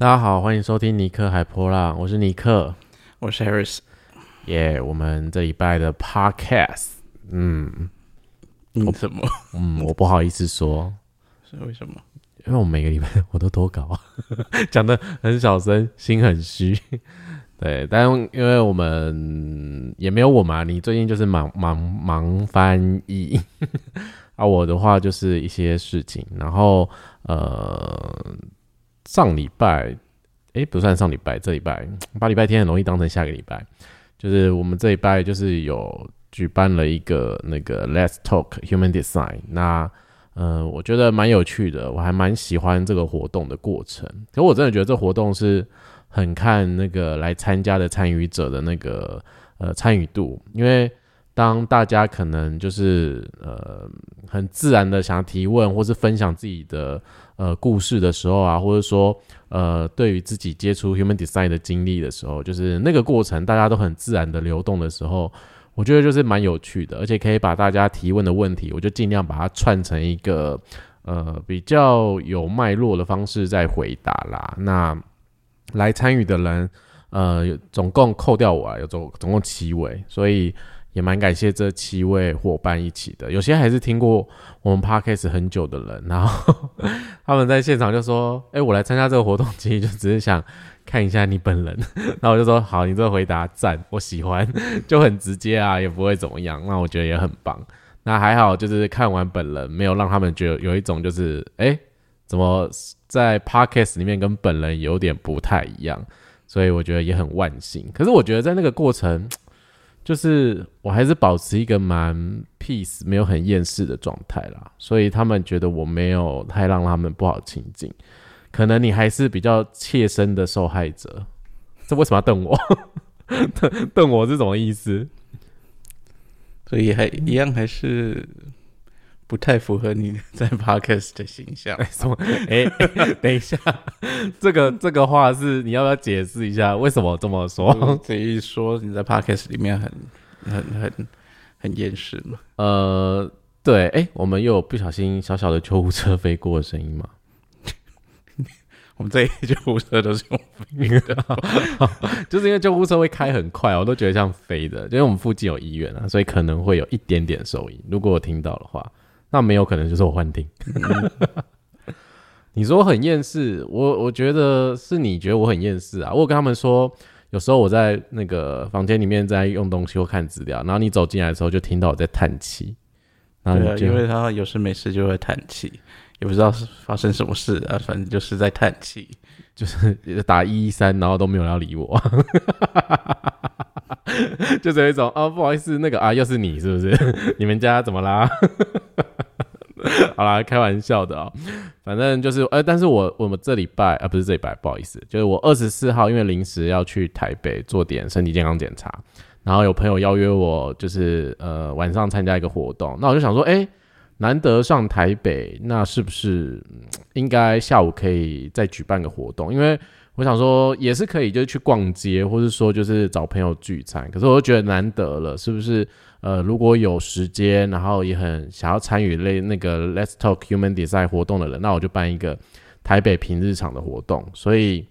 大家好，欢迎收听尼克海波浪，我是尼克，我是 Harris。耶，我们这礼拜的 Podcast，嗯嗯，什么？嗯，我不好意思说，是为什么？因为我每个礼拜我都脱稿，讲的很小声，心很虚。对，但因为我们也没有我嘛，你最近就是忙忙忙翻译，啊，我的话就是一些事情，然后呃，上礼拜，诶，不算上礼拜，这礼拜 把礼拜天很容易当成下个礼拜，就是我们这礼拜就是有举办了一个那个 Let's Talk Human Design，那呃，我觉得蛮有趣的，我还蛮喜欢这个活动的过程，可我真的觉得这活动是。很看那个来参加的参与者的那个呃参与度，因为当大家可能就是呃很自然的想要提问或是分享自己的呃故事的时候啊，或者说呃对于自己接触 human design 的经历的时候，就是那个过程大家都很自然的流动的时候，我觉得就是蛮有趣的，而且可以把大家提问的问题，我就尽量把它串成一个呃比较有脉络的方式在回答啦。那来参与的人，呃，总共扣掉我啊，有总总共七位，所以也蛮感谢这七位伙伴一起的。有些还是听过我们 podcast 很久的人，然后他们在现场就说：“哎，我来参加这个活动，其实就只是想看一下你本人。”然后我就说：“好，你这个回答赞，我喜欢，就很直接啊，也不会怎么样。”那我觉得也很棒。那还好，就是看完本人，没有让他们觉得有一种就是哎。怎么在 podcast 里面跟本人有点不太一样，所以我觉得也很万幸。可是我觉得在那个过程，就是我还是保持一个蛮 peace，没有很厌世的状态啦。所以他们觉得我没有太让他们不好亲近。可能你还是比较切身的受害者。这为什么要瞪我？瞪 瞪我是什么意思？所以还一样还是。不太符合你 在 podcast 的形象。什么？哎，等一下，这个这个话是你要不要解释一下？为什么这么说？这一说你在 podcast 里面很很很很厌世嘛？呃，对。哎，我们又有不小心小小的救护车飞过的声音吗？我们这一救护车都是用飞的，就是因为救护车会开很快，我都觉得像飞的。因为我们附近有医院啊，所以可能会有一点点收音。如果我听到的话。那没有可能就是我幻听。你说很厌世，我我觉得是你觉得我很厌世啊。我跟他们说，有时候我在那个房间里面在用东西或看资料，然后你走进来的时候就听到我在叹气。对，因为他有事没事就会叹气，也不知道是发生什么事啊，反正就是在叹气，就是打一一三，然后都没有人要理我。就是有一种哦，不好意思，那个啊，又是你是不是？你们家怎么啦？好啦，开玩笑的啊，反正就是，呃，但是我我们这礼拜啊，不是这礼拜，不好意思，就是我二十四号因为临时要去台北做点身体健康检查，然后有朋友邀约我，就是呃晚上参加一个活动，那我就想说，哎，难得上台北，那是不是应该下午可以再举办个活动？因为我想说也是可以，就是去逛街，或者说就是找朋友聚餐。可是我又觉得难得了，是不是？呃，如果有时间，然后也很想要参与类那个 Let's Talk Human Design 活动的人，那我就办一个台北平日场的活动。所以，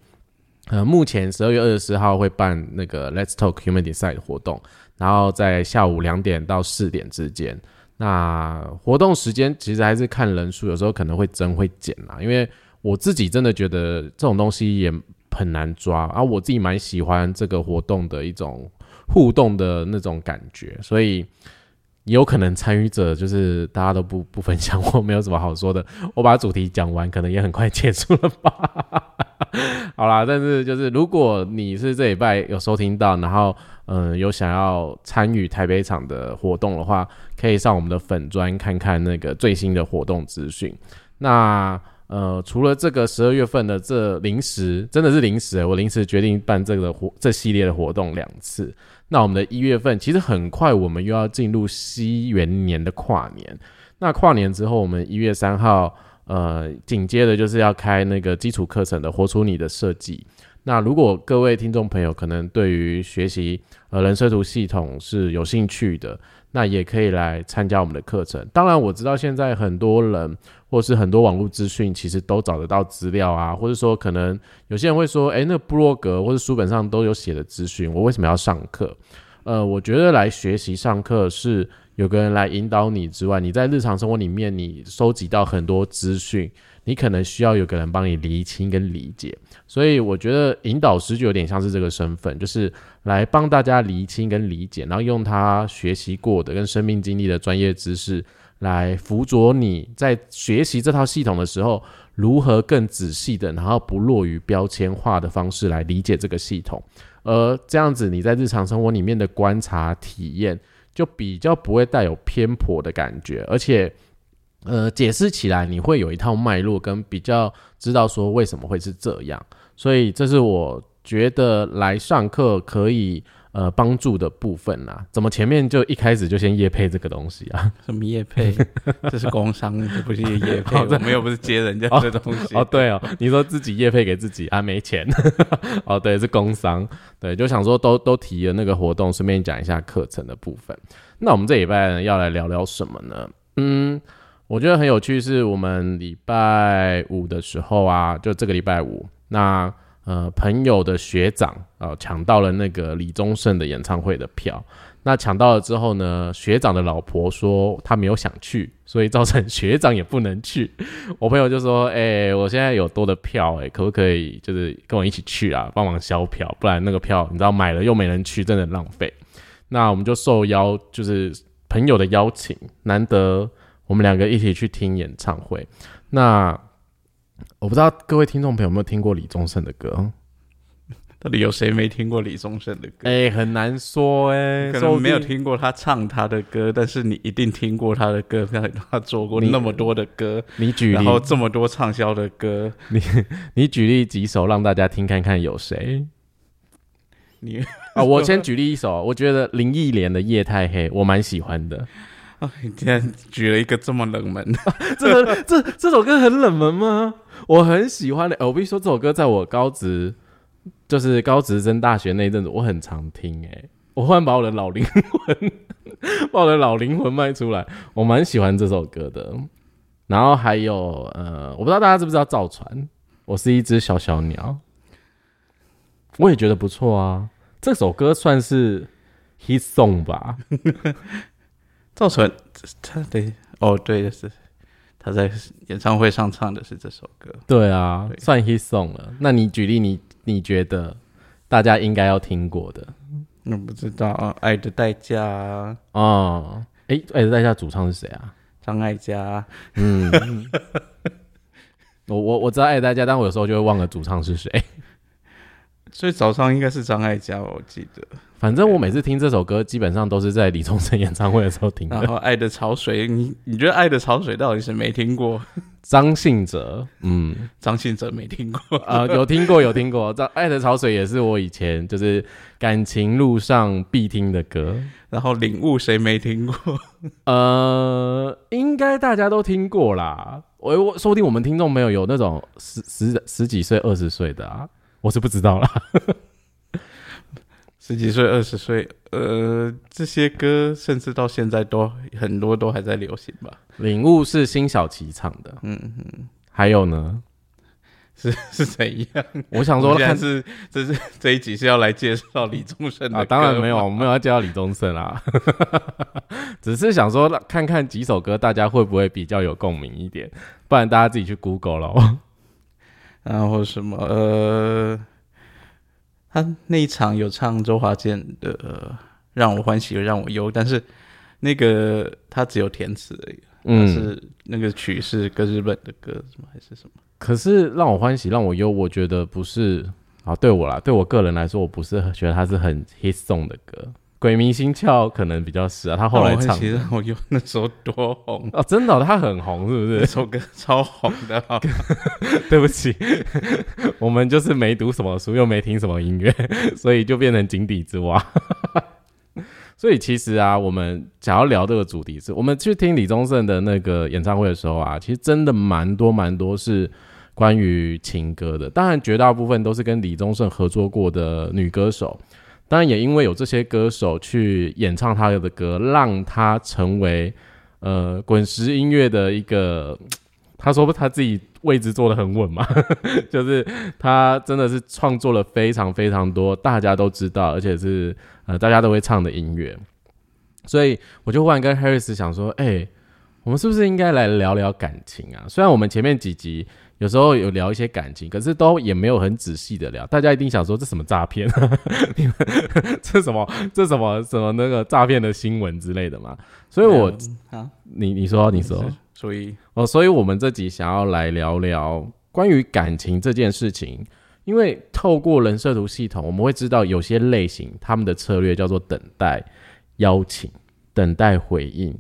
呃，目前十二月二十四号会办那个 Let's Talk Human Design 活动，然后在下午两点到四点之间。那活动时间其实还是看人数，有时候可能会增会减啦，因为我自己真的觉得这种东西也。很难抓啊！我自己蛮喜欢这个活动的一种互动的那种感觉，所以有可能参与者就是大家都不不分享，我没有什么好说的。我把主题讲完，可能也很快结束了吧。好啦，但是就是如果你是这礼拜有收听到，然后嗯有想要参与台北场的活动的话，可以上我们的粉砖看看那个最新的活动资讯。那呃，除了这个十二月份的这临时，真的是临时我临时决定办这个活这系列的活动两次。那我们的一月份其实很快，我们又要进入西元年的跨年。那跨年之后，我们一月三号，呃，紧接着就是要开那个基础课程的“活出你的设计”。那如果各位听众朋友可能对于学习呃人设图系统是有兴趣的，那也可以来参加我们的课程。当然，我知道现在很多人或是很多网络资讯，其实都找得到资料啊，或者说可能有些人会说，诶，那个部落格或者书本上都有写的资讯，我为什么要上课？呃，我觉得来学习上课是有个人来引导你之外，你在日常生活里面你收集到很多资讯，你可能需要有个人帮你厘清跟理解。所以我觉得引导师就有点像是这个身份，就是来帮大家厘清跟理解，然后用他学习过的跟生命经历的专业知识来辅佐你在学习这套系统的时候，如何更仔细的，然后不落于标签化的方式来理解这个系统。而这样子，你在日常生活里面的观察体验，就比较不会带有偏颇的感觉，而且，呃，解释起来你会有一套脉络，跟比较知道说为什么会是这样。所以，这是我觉得来上课可以。呃，帮助的部分呐，怎么前面就一开始就先叶配这个东西啊？什么叶配？这是工商，这不是叶配。我们又不是接人家的东西。哦，对哦，你说自己叶配给自己啊，没钱。哦，对，是工商。对，就想说都都提了那个活动，顺便讲一下课程的部分。那我们这礼拜呢，要来聊聊什么呢？嗯，我觉得很有趣，是我们礼拜五的时候啊，就这个礼拜五，那。呃，朋友的学长啊，抢到了那个李宗盛的演唱会的票。那抢到了之后呢，学长的老婆说他没有想去，所以造成学长也不能去。我朋友就说：“哎，我现在有多的票，哎，可不可以就是跟我一起去啊，帮忙销票？不然那个票你知道买了又没人去，真的浪费。”那我们就受邀，就是朋友的邀请，难得我们两个一起去听演唱会。那我不知道各位听众朋友有没有听过李宗盛的歌？到底有谁没听过李宗盛的歌？哎，很难说哎，可能没有听过他唱他的歌，但是你一定听过他的歌，他他做过那么多的歌，你举然后这么多畅销的歌，你你举例几首让大家听看看有谁？你啊，我先 举例一首，我觉得林忆莲的《夜太黑》我蛮喜欢的。啊，你竟然举了一个这么冷门的，这这这首歌很冷门吗？我很喜欢的，我必须说这首歌在我高职，就是高职升大学那一阵子，我很常听。哎，我忽然把我的老灵魂，把我的老灵魂卖出来，我蛮喜欢这首歌的。然后还有呃，我不知道大家知不知道造船，我是一只小小鸟，我也觉得不错啊。这首歌算是 hit song 吧。赵传他对哦对是。他在演唱会上唱的是这首歌，对啊，算 hit song 了。那你举例，你你觉得大家应该要听过的？我不知道啊，《爱的代价》啊，哎，《爱的代价》主唱是谁啊？张艾嘉。嗯，我我我知道《爱的代价》，但我有时候就会忘了主唱是谁。所以早上应该是张艾嘉，我记得。反正我每次听这首歌，基本上都是在李宗盛演唱会的时候听。然后《爱的潮水》，你你觉得《爱的潮水》到底是没听过？张信哲，嗯，张信哲没听过啊，有听过有听过。这《爱的潮水》也是我以前就是感情路上必听的歌。然后《领悟》谁没听过？呃，应该大家都听过啦。我我说不定我们听众没有有那种十十十几岁、二十岁的啊，我是不知道啦。十几岁、二十岁，呃，这些歌甚至到现在都很多都还在流行吧。领悟是辛晓琪唱的，嗯嗯，还有呢，是 是怎样？我想说，看是这是这一集是要来介绍李宗盛啊？当然没有，我们要介绍李宗盛啊，只是想说看看几首歌大家会不会比较有共鸣一点，不然大家自己去 Google 了。然后什么呃。他那一场有唱周华健的《让我欢喜又让我忧》，但是那个他只有填词而已，嗯，是那个曲是跟日本的歌，什么还是什么？可是《让我欢喜让我忧》，我觉得不是啊，对我啦，对我个人来说，我不是觉得它是很 hit song 的歌。鬼迷心窍可能比较是啊，他后来唱，其实我有那时候多红 哦，真的，他很红，是不是？那首歌超红的。对不起，我们就是没读什么书，又没听什么音乐，所以就变成井底之蛙。所以其实啊，我们想要聊这个主题是，我们去听李宗盛的那个演唱会的时候啊，其实真的蛮多蛮多是关于情歌的，当然绝大部分都是跟李宗盛合作过的女歌手。当然也因为有这些歌手去演唱他的歌，让他成为呃滚石音乐的一个，他说他自己位置坐得很稳嘛，就是他真的是创作了非常非常多大家都知道，而且是呃大家都会唱的音乐，所以我就忽然跟 Harris 想说，哎，我们是不是应该来聊聊感情啊？虽然我们前面几集。有时候有聊一些感情，可是都也没有很仔细的聊。大家一定想说这什么诈骗？你们 这什么这什么什么那个诈骗的新闻之类的嘛？所以，我啊，你你说你说，所以哦，所以我们这集想要来聊聊关于感情这件事情。因为透过人设图系统，我们会知道有些类型他们的策略叫做等待邀请、等待回应、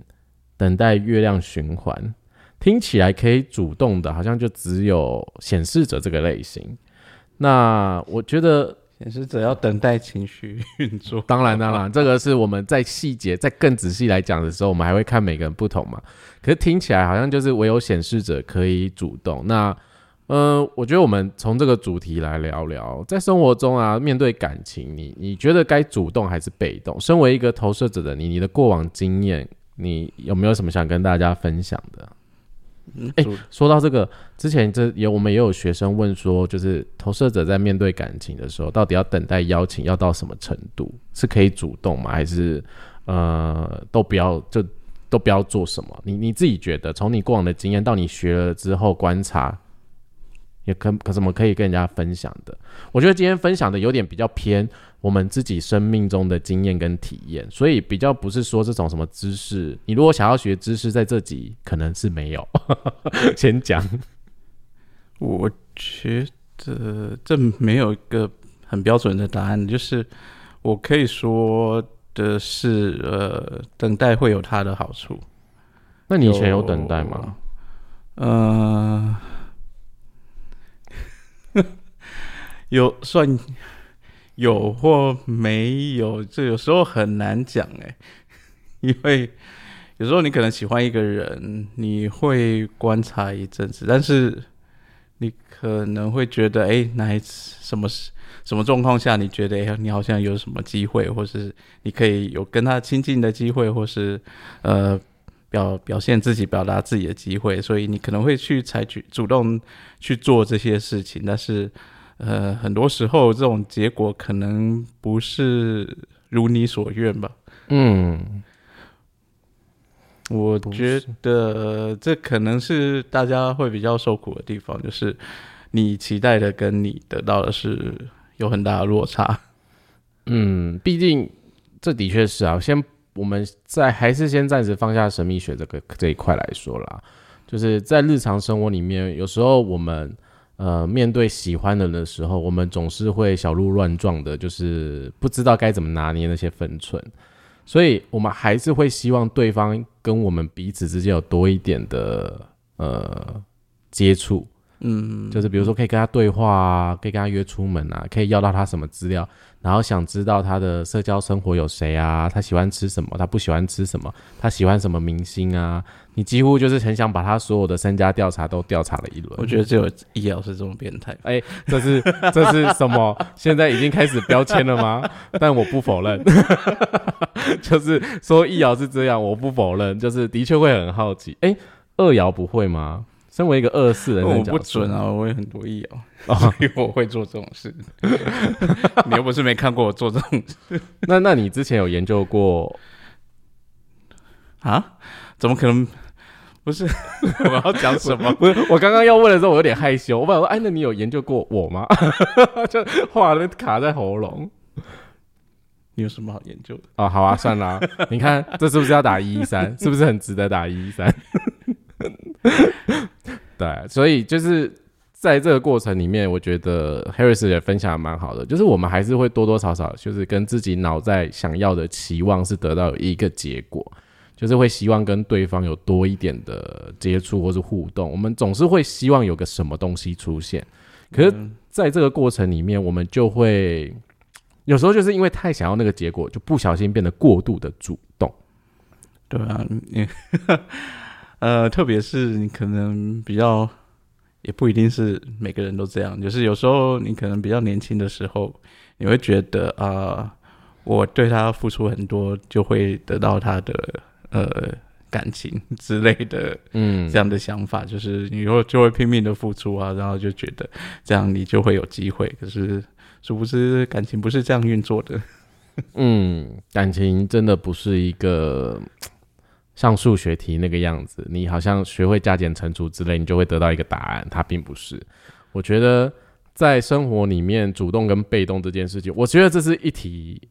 等待月亮循环。听起来可以主动的，好像就只有显示者这个类型。那我觉得显示者要等待情绪运作。当然，当然，这个是我们在细节、在更仔细来讲的时候，我们还会看每个人不同嘛。可是听起来好像就是唯有显示者可以主动。那，嗯，我觉得我们从这个主题来聊聊，在生活中啊，面对感情，你你觉得该主动还是被动？身为一个投射者的你，你的过往经验，你有没有什么想跟大家分享的？哎，说到这个，之前这也我们也有学生问说，就是投射者在面对感情的时候，到底要等待邀请要到什么程度，是可以主动吗？还是呃，都不要就都不要做什么？你你自己觉得，从你过往的经验到你学了之后观察。也可可怎么可以跟人家分享的？我觉得今天分享的有点比较偏我们自己生命中的经验跟体验，所以比较不是说这种什么知识。你如果想要学知识，在这集可能是没有。先讲，我觉得这没有一个很标准的答案，就是我可以说的是，呃，等待会有它的好处。那你以前有等待吗？嗯。有算有或没有，这有时候很难讲哎，因为有时候你可能喜欢一个人，你会观察一阵子，但是你可能会觉得，哎，哪一次什么什么状况下，你觉得哎，你好像有什么机会，或是你可以有跟他亲近的机会，或是呃表表现自己、表达自己的机会，所以你可能会去采取主动去做这些事情，但是。呃，很多时候这种结果可能不是如你所愿吧。嗯，我觉得这可能是大家会比较受苦的地方，就是你期待的跟你得到的是有很大的落差。嗯，毕竟这的确是啊。先我们在还是先暂时放下神秘学这个这一块来说啦，就是在日常生活里面，有时候我们。呃，面对喜欢的人的时候，我们总是会小鹿乱撞的，就是不知道该怎么拿捏那些分寸，所以我们还是会希望对方跟我们彼此之间有多一点的呃接触。嗯，就是比如说可以跟他对话啊，可以跟他约出门啊，可以要到他什么资料，然后想知道他的社交生活有谁啊，他喜欢吃什么，他不喜欢吃什么，他喜欢什么明星啊，你几乎就是很想把他所有的身家调查都调查了一轮。我觉得只有易老师这种变态。哎，这是这是什么？现在已经开始标签了吗？但我不否认，就是说易遥是这样，我不否认，就是的确会很好奇。哎，二瑶不会吗？身为一个二四人，我不准啊！我也很多意哦，所以我会做这种事。你又不是没看过我做这种事。那那你之前有研究过啊？怎么可能？不是 我要讲什么？不是我刚刚要问的时候，我有点害羞。我本来说，哎，那你有研究过我吗？就话都卡在喉咙。你有什么好研究的？哦，好啊，算了。你看，这是不是要打一一三？是不是很值得打一一三？对，所以就是在这个过程里面，我觉得 Harris 也分享蛮好的，就是我们还是会多多少少，就是跟自己脑在想要的期望是得到一个结果，就是会希望跟对方有多一点的接触或是互动，我们总是会希望有个什么东西出现，可是在这个过程里面，我们就会有时候就是因为太想要那个结果，就不小心变得过度的主动，对啊，你。呃，特别是你可能比较，也不一定是每个人都这样。就是有时候你可能比较年轻的时候，你会觉得啊，我对他付出很多，就会得到他的呃感情之类的，嗯这，样的想法，就是你以后就会拼命的付出啊，然后就觉得这样你就会有机会。可是殊不知感情不是这样运作的。嗯，感情真的不是一个像数学题那个样子，你好像学会加减乘除之类，你就会得到一个答案。它并不是。我觉得在生活里面，主动跟被动这件事情，我觉得这是一体，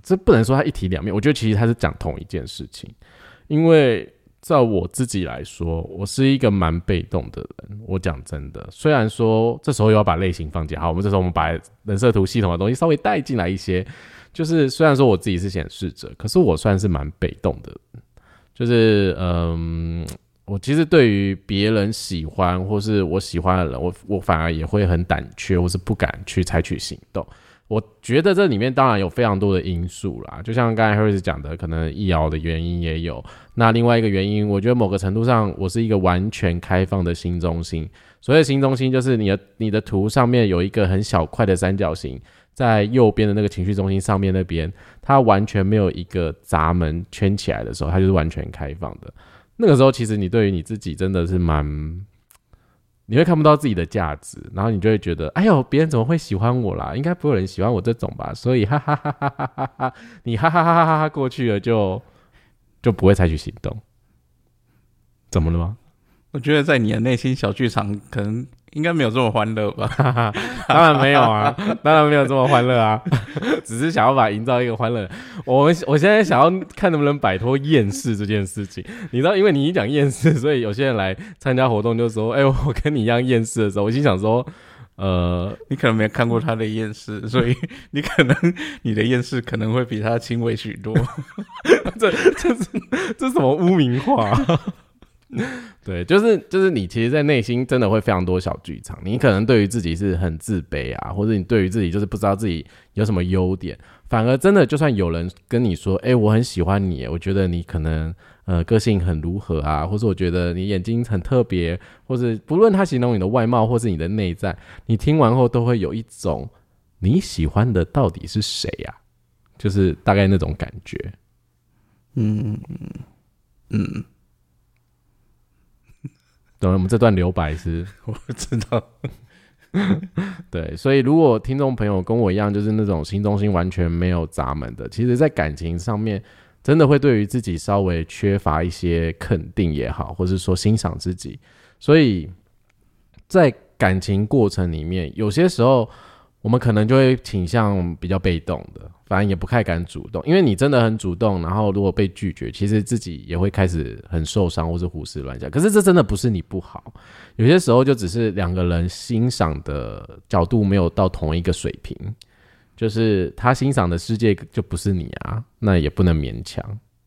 这不能说它一体两面。我觉得其实它是讲同一件事情，因为照我自己来说，我是一个蛮被动的人。我讲真的，虽然说这时候又要把类型放进，好，我们这时候我们把人设图系统的东西稍微带进来一些。就是虽然说我自己是显示者，可是我算是蛮被动的。就是嗯，我其实对于别人喜欢或是我喜欢的人，我我反而也会很胆怯，或是不敢去采取行动。我觉得这里面当然有非常多的因素啦，就像刚才 Harris 讲的，可能易遥的原因也有。那另外一个原因，我觉得某个程度上，我是一个完全开放的新中心。所谓新中心，就是你的你的图上面有一个很小块的三角形，在右边的那个情绪中心上面那边，它完全没有一个闸门圈起来的时候，它就是完全开放的。那个时候，其实你对于你自己真的是蛮，你会看不到自己的价值，然后你就会觉得，哎呦，别人怎么会喜欢我啦？应该不会有人喜欢我这种吧？所以哈哈哈哈哈哈哈，你哈哈哈哈哈哈过去了就，就不会采取行动。怎么了吗？我觉得在你的内心小剧场，可能应该没有这么欢乐吧。当然没有啊，当然没有这么欢乐啊，只是想要把营造一个欢乐。我们我现在想要看能不能摆脱厌世这件事情。你知道，因为你一讲厌世，所以有些人来参加活动就说：“哎、我跟你一样厌世的时候，我心想说，呃，你可能没有看过他的厌世，所以你可能你的厌世可能会比他轻微许多。这这是这什么污名化？对，就是就是你其实，在内心真的会非常多小剧场。你可能对于自己是很自卑啊，或者你对于自己就是不知道自己有什么优点，反而真的就算有人跟你说，哎、我很喜欢你，我觉得你可能呃个性很如何啊，或者我觉得你眼睛很特别，或者不论他形容你的外貌或是你的内在，你听完后都会有一种你喜欢的到底是谁呀、就是大概那种感觉。嗯嗯，懂了，我们这段留白是 我知道。对，所以如果听众朋友跟我一样，就是那种心中心完全没有闸门的，其实在感情上面，真的会对于自己稍微缺乏一些肯定也好，或是说欣赏自己。所以在感情过程里面，有些时候我们可能就会倾向比较被动的，反正也不太敢主动，因为你真的很主动，然后如果被拒绝，其实自己也会开始很受伤，或是胡思乱想。可是这真的不是你不好，有些时候就只是两个人欣赏的角度没有到同一个水平，就是他欣赏的世界就不是你啊，那也不能勉强。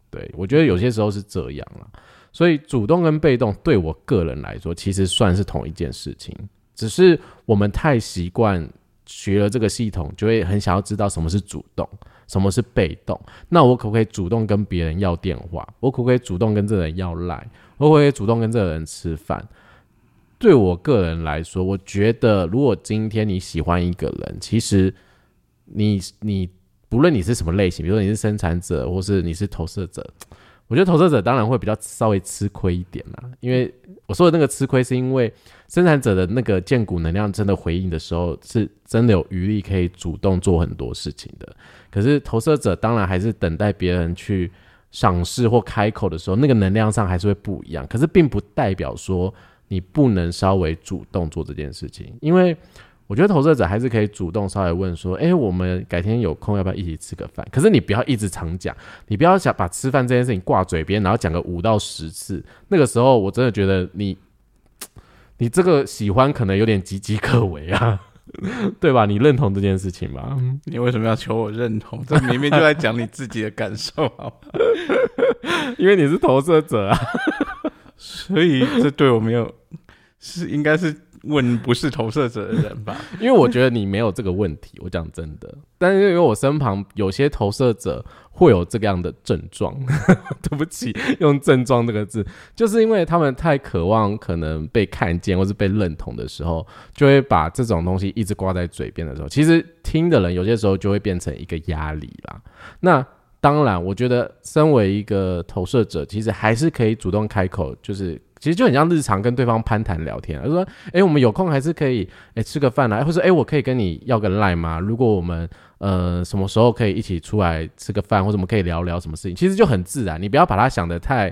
对我觉得有些时候是这样啊，所以主动跟被动对我个人来说，其实算是同一件事情，只是我们太习惯学了这个系统，就会很想要知道什么是主动，什么是被动。那我可不可以主动跟别人要电话？我可不可以主动跟这个人要赖？我可不可以主动跟这个人吃饭？对我个人来说，我觉得如果今天你喜欢一个人，其实你你不论你是什么类型，比如说你是生产者，或是你是投射者，我觉得投射者当然会比较稍微吃亏一点啦。因为我说的那个吃亏，是因为生产者的那个建骨能量真的回应的时候，是真的有余力可以主动做很多事情的。可是投射者当然还是等待别人去赏识或开口的时候，那个能量上还是会不一样。可是并不代表说你不能稍微主动做这件事情，因为我觉得投射者还是可以主动稍微问说：“诶，我们改天有空要不要一起吃个饭？”可是你不要一直常讲，你不要想把吃饭这件事情挂嘴边，然后讲个五到十次。那个时候我真的觉得你，你这个喜欢可能有点岌岌可危啊，对吧？你认同这件事情吗？你为什么要求我认同？这明明就在讲你自己的感受，好吗？因为你是投射者啊。所以这对我没有，是应该是问不是投射者的人吧？因为我觉得你没有这个问题，我讲真的。但是因为我身旁有些投射者会有这个样的症状，对不起，用“症状”这个字，就是因为他们太渴望可能被看见或是被认同的时候，就会把这种东西一直挂在嘴边的时候，其实听的人有些时候就会变成一个压力啦。那当然，我觉得身为一个投射者，其实还是可以主动开口，就是其实就很像日常跟对方攀谈聊天，就说：“哎，我们有空还是可以，哎，吃个饭啊，或者哎，我可以跟你要个赖吗？如果我们呃什么时候可以一起出来吃个饭，或者我们可以聊聊什么事情，其实就很自然。你不要把它想得太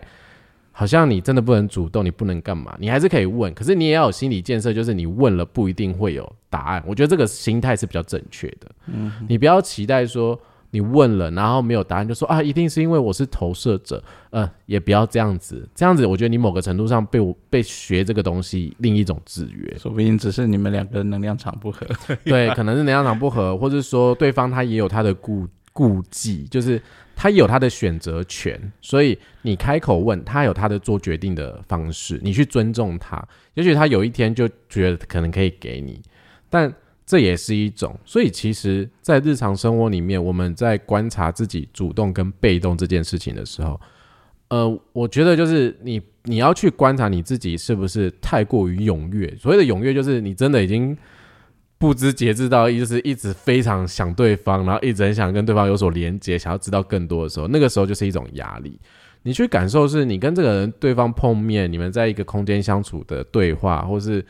好像你真的不能主动，你不能干嘛，你还是可以问。可是你也要有心理建设，就是你问了不一定会有答案。我觉得这个心态是比较正确的。嗯，你不要期待说。你问了，然后没有答案，就说啊，一定是因为我是投射者，呃，也不要这样子，这样子，我觉得你某个程度上被我被学这个东西另一种制约，说不定只是你们两个能量场不合，对，可能是能量场不合，或者说对方他也有他的顾顾忌，就是他有他的选择权，所以你开口问他有他的做决定的方式，你去尊重他，也许他有一天就觉得可能可以给你，但。这也是一种，所以其实，在日常生活里面，我们在观察自己主动跟被动这件事情的时候，呃，我觉得就是你你要去观察你自己是不是太过于踊跃。所谓的踊跃，就是你真的已经不知节制到，就是一直非常想对方，然后一直很想跟对方有所连接，想要知道更多的时候，那个时候就是一种压力。你去感受，是你跟这个人对方碰面，你们在一个空间相处的对话，或是。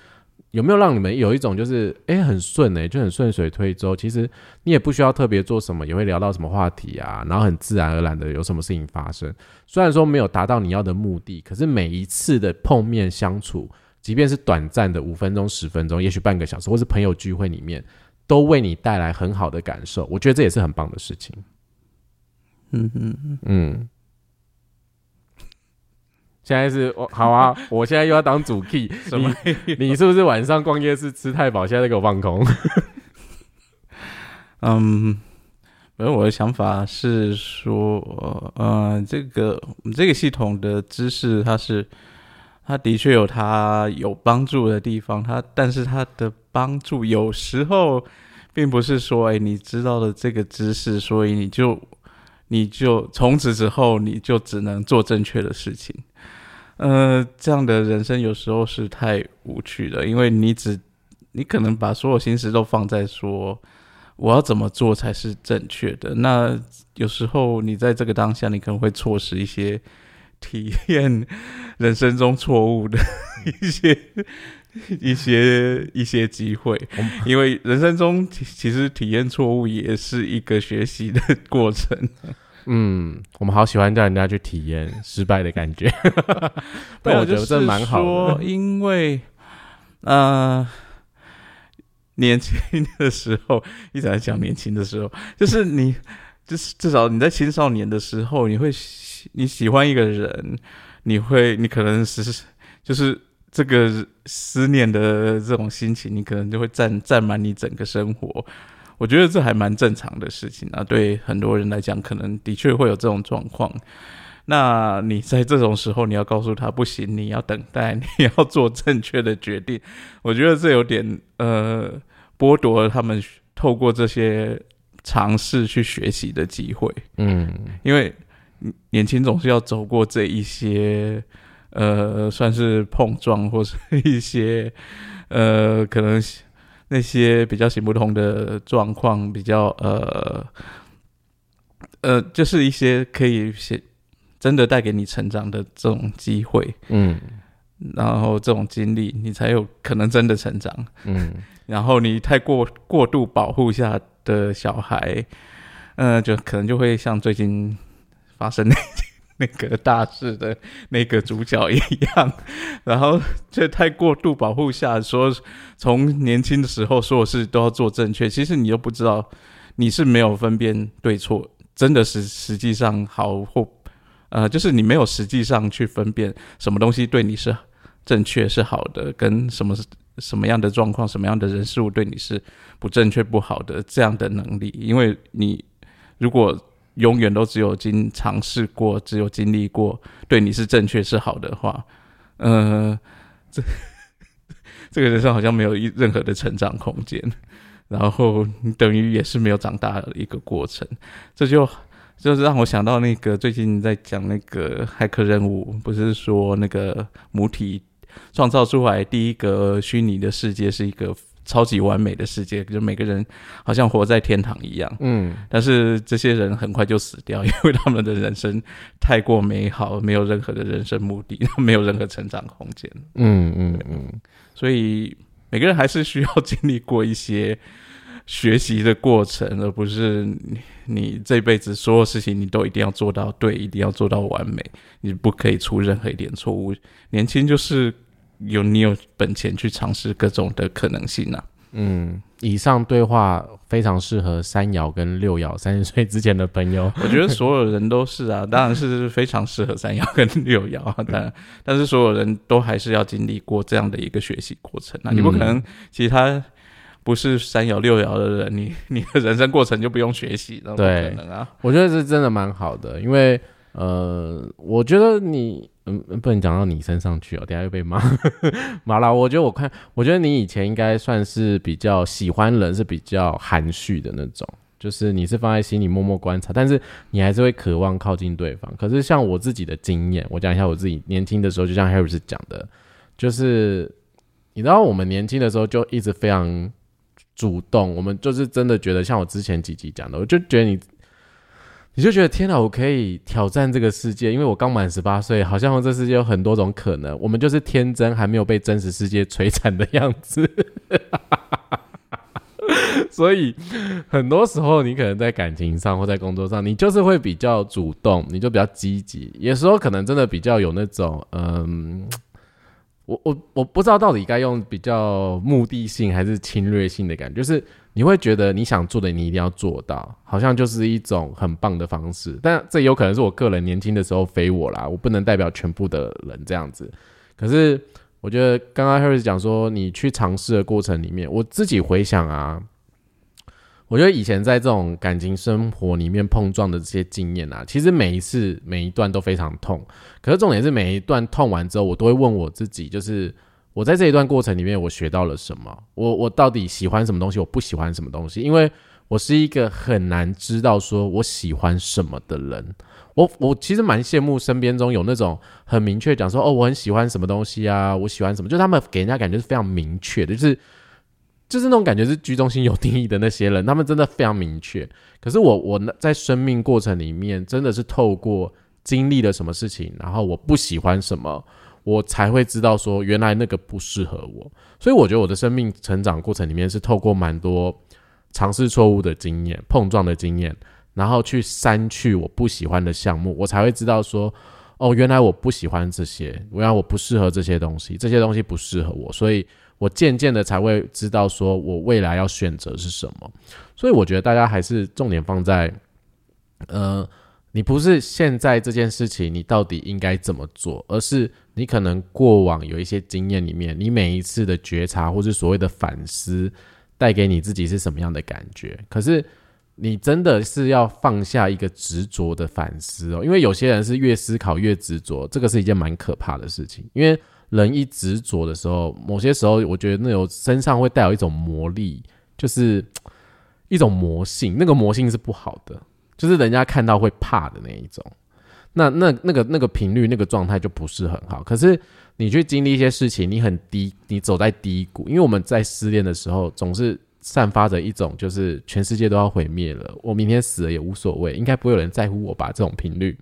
有没有让你们有一种就是哎很顺哎就很顺水推舟，其实你也不需要特别做什么，也会聊到什么话题啊，然后很自然而然的有什么事情发生。虽然说没有达到你要的目的，可是每一次的碰面相处，即便是短暂的五分钟、十分钟，也许半个小时，或是朋友聚会里面，都为你带来很好的感受。我觉得这也是很棒的事情。嗯嗯嗯嗯。现在是我好啊！我现在又要当主 key，什么？你是不是晚上逛夜市吃太饱，现在在给我放空？嗯，而我的想法是说，呃，这个这个系统的知识，它是它的确有它有帮助的地方，它但是它的帮助有时候并不是说，哎，你知道了这个知识，所以你就你就从此之后你就只能做正确的事情。呃，这样的人生有时候是太无趣了，因为你只你可能把所有心思都放在说我要怎么做才是正确的。那有时候你在这个当下，你可能会错失一些体验人生中错误的 一些一些一些机会，因为人生中其实体验错误也是一个学习的过程。嗯，我们好喜欢叫人家去体验失败的感觉，但我觉得这蛮好的，因为呃，年轻的时候一直在讲年轻的时候，就是你，就是至少你在青少年的时候，你会喜你喜欢一个人，你会你可能是就是这个思念的这种心情，你可能就会占占满你整个生活。我觉得这还蛮正常的事情啊，对很多人来讲，可能的确会有这种状况。那你在这种时候，你要告诉他不行，你要等待，你要做正确的决定。我觉得这有点呃剥夺了他们透过这些尝试去学习的机会。嗯，因为年轻总是要走过这一些呃算是碰撞，或是一些呃可能。那些比较行不通的状况，比较呃呃，就是一些可以写真的带给你成长的这种机会，嗯，然后这种经历，你才有可能真的成长，嗯，然后你太过过度保护下的小孩，嗯，就可能就会像最近发生那。那个大事的那个主角一样，然后在太过度保护下，说从年轻的时候所有事都要做正确，其实你又不知道你是没有分辨对错，真的是实际上好或呃，就是你没有实际上去分辨什么东西对你是正确是好的，跟什么什么样的状况、什么样的人事物对你是不正确不好的这样的能力，因为你如果。永远都只有经尝试过，只有经历过，对你是正确是好的话，呃，这 这个人生好像没有一任何的成长空间，然后你等于也是没有长大的一个过程，这就就是让我想到那个最近在讲那个骇客任务，不是说那个母体创造出来第一个虚拟的世界是一个。超级完美的世界，就每个人好像活在天堂一样。嗯，但是这些人很快就死掉，因为他们的人生太过美好，没有任何的人生目的，没有任何成长空间。嗯嗯嗯，所以每个人还是需要经历过一些学习的过程，而不是你你这辈子所有事情你都一定要做到对，一定要做到完美，你不可以出任何一点错误。年轻就是。有你有本钱去尝试各种的可能性啊。嗯，以上对话非常适合三爻跟六爻三十岁之前的朋友。我觉得所有人都是啊，当然是非常适合三爻跟六爻。但但是所有人都还是要经历过这样的一个学习过程啊。你不可能其他不是三爻六爻的人，你你的人生过程就不用学习，那不可能啊。我觉得这真的蛮好的，因为呃，我觉得你。嗯，不能讲到你身上去哦，等下又被骂。麻辣，我觉得我看，我觉得你以前应该算是比较喜欢人，是比较含蓄的那种，就是你是放在心里默默观察，但是你还是会渴望靠近对方。可是像我自己的经验，我讲一下我自己年轻的时候，就像 Harris 讲的，就是你知道我们年轻的时候就一直非常主动，我们就是真的觉得，像我之前几集讲的，我就觉得你。你就觉得天哪，我可以挑战这个世界，因为我刚满十八岁，好像这世界有很多种可能。我们就是天真，还没有被真实世界摧残的样子。所以很多时候，你可能在感情上或在工作上，你就是会比较主动，你就比较积极。有时候可能真的比较有那种，嗯，我我我不知道到底该用比较目的性还是侵略性的感觉，就是。你会觉得你想做的，你一定要做到，好像就是一种很棒的方式。但这有可能是我个人年轻的时候非我啦，我不能代表全部的人这样子。可是我觉得刚刚 Harris 讲说，你去尝试的过程里面，我自己回想啊，我觉得以前在这种感情生活里面碰撞的这些经验啊，其实每一次每一段都非常痛。可是重点是每一段痛完之后，我都会问我自己，就是。我在这一段过程里面，我学到了什么？我我到底喜欢什么东西？我不喜欢什么东西？因为我是一个很难知道说我喜欢什么的人。我我其实蛮羡慕身边中有那种很明确讲说哦，我很喜欢什么东西啊，我喜欢什么，就他们给人家感觉是非常明确的，就是就是那种感觉是居中心有定义的那些人，他们真的非常明确。可是我我在生命过程里面，真的是透过经历了什么事情，然后我不喜欢什么。我才会知道说，原来那个不适合我，所以我觉得我的生命成长过程里面是透过蛮多尝试错误的经验、碰撞的经验，然后去删去我不喜欢的项目，我才会知道说，哦，原来我不喜欢这些，原来我不适合这些东西，这些东西不适合我，所以我渐渐的才会知道说我未来要选择是什么。所以我觉得大家还是重点放在，呃。你不是现在这件事情，你到底应该怎么做，而是你可能过往有一些经验里面，你每一次的觉察或是所谓的反思，带给你自己是什么样的感觉？可是你真的是要放下一个执着的反思哦，因为有些人是越思考越执着，这个是一件蛮可怕的事情。因为人一执着的时候，某些时候我觉得那种身上会带有一种魔力，就是一种魔性，那个魔性是不好的。就是人家看到会怕的那一种，那那那个那个频率那个状态就不是很好。可是你去经历一些事情，你很低，你走在低谷，因为我们在失恋的时候总是散发着一种就是全世界都要毁灭了，我明天死了也无所谓，应该不会有人在乎我吧？这种频率。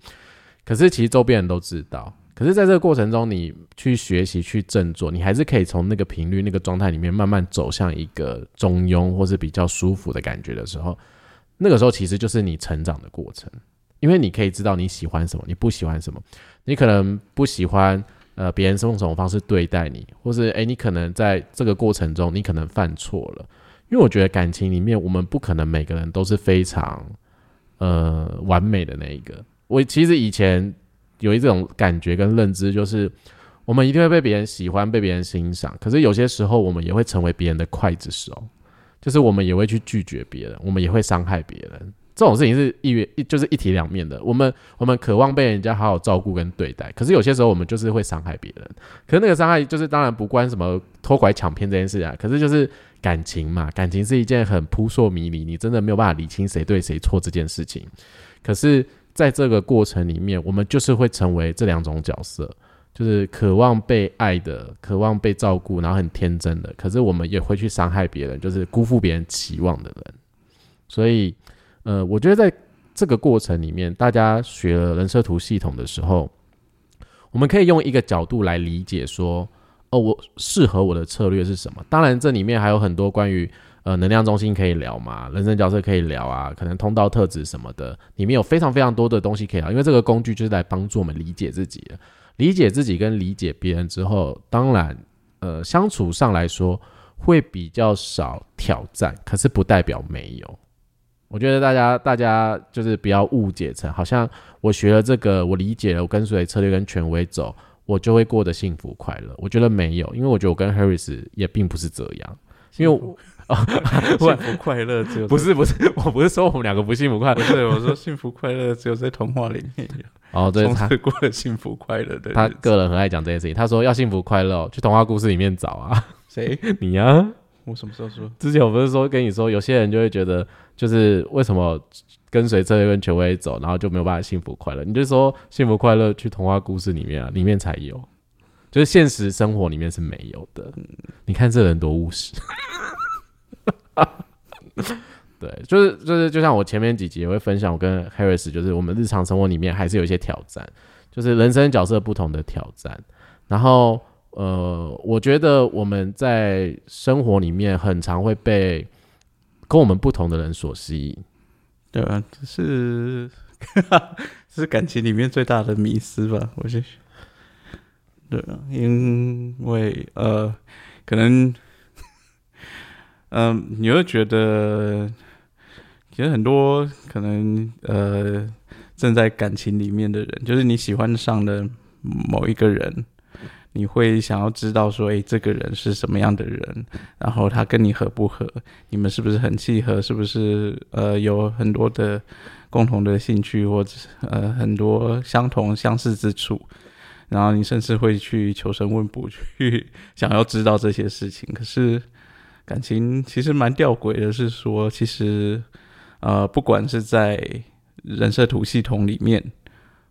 可是其实周边人都知道。可是在这个过程中，你去学习去振作，你还是可以从那个频率那个状态里面慢慢走向一个中庸或是比较舒服的感觉的时候。那个时候其实就是你成长的过程，因为你可以知道你喜欢什么，你不喜欢什么。你可能不喜欢呃别人是用什么方式对待你，或是诶，你可能在这个过程中你可能犯错了。因为我觉得感情里面我们不可能每个人都是非常呃完美的那一个。我其实以前有一种感觉跟认知，就是我们一定会被别人喜欢，被别人欣赏。可是有些时候我们也会成为别人的刽子手。就是我们也会去拒绝别人，我们也会伤害别人，这种事情是一元，就是一体两面的。我们我们渴望被人家好好照顾跟对待，可是有些时候我们就是会伤害别人。可是那个伤害就是当然不关什么偷拐抢骗这件事啊，可是就是感情嘛，感情是一件很扑朔迷离，你真的没有办法理清谁对谁错这件事情。可是在这个过程里面，我们就是会成为这两种角色，就是渴望被爱的，渴望被照顾，然后很天真的。可是我们也会去伤害别人，就是辜负别人期望的人。所以。呃，我觉得在这个过程里面，大家学了人设图系统的时候，我们可以用一个角度来理解说，哦，我适合我的策略是什么？当然，这里面还有很多关于呃能量中心可以聊嘛，人生角色可以聊啊，可能通道特质什么的，里面有非常非常多的东西可以聊。因为这个工具就是来帮助我们理解自己的，理解自己跟理解别人之后，当然，呃，相处上来说会比较少挑战，可是不代表没有。我觉得大家大家就是不要误解成好像我学了这个，我理解了，我跟随策略跟权威走，我就会过得幸福快乐。我觉得没有，因为我觉得我跟 Harris 也并不是这样。因为 幸福快乐只有不是不是，我不是说我们两个不幸福快乐，不是我说幸福快乐只有在童话里面有。哦，对他过了幸福快乐的，他个人很爱讲这件事情。他说要幸福快乐，去童话故事里面找啊。谁？你呀？我什么时候说？之前我不是说跟你说，有些人就会觉得，就是为什么跟随策略跟权威走，然后就没有办法幸福快乐？你就说幸福快乐去童话故事里面啊，里面才有，就是现实生活里面是没有的。你看这人多务实。对，就是就是，就像我前面几集也会分享，我跟 Harris，就是我们日常生活里面还是有一些挑战，就是人生角色不同的挑战，然后。呃，我觉得我们在生活里面很常会被跟我们不同的人所吸引，对啊，这是这 是感情里面最大的迷思吧？我觉得，对啊，因为呃，可能，嗯，你会觉得，其实很多可能呃，正在感情里面的人，就是你喜欢上的某一个人。你会想要知道说，诶，这个人是什么样的人？然后他跟你合不合？你们是不是很契合？是不是呃有很多的共同的兴趣，或者呃很多相同相似之处？然后你甚至会去求神问卜，去想要知道这些事情。可是感情其实蛮吊诡的，是说其实呃不管是在人设图系统里面，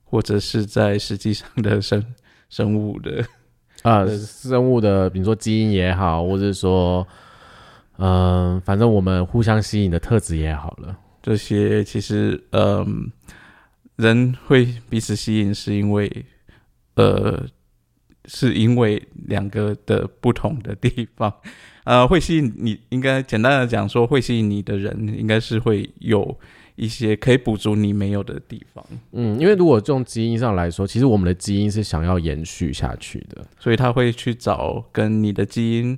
或者是在实际上的生生物的。啊，生物的，比如说基因也好，或者说，嗯，反正我们互相吸引的特质也好了，这些其实，嗯，人会彼此吸引，是因为，呃，是因为两个的不同的地方，呃，会吸引你，应该简单的讲说，会吸引你的人，应该是会有。一些可以补足你没有的地方。嗯，因为如果从基因上来说，其实我们的基因是想要延续下去的，所以他会去找跟你的基因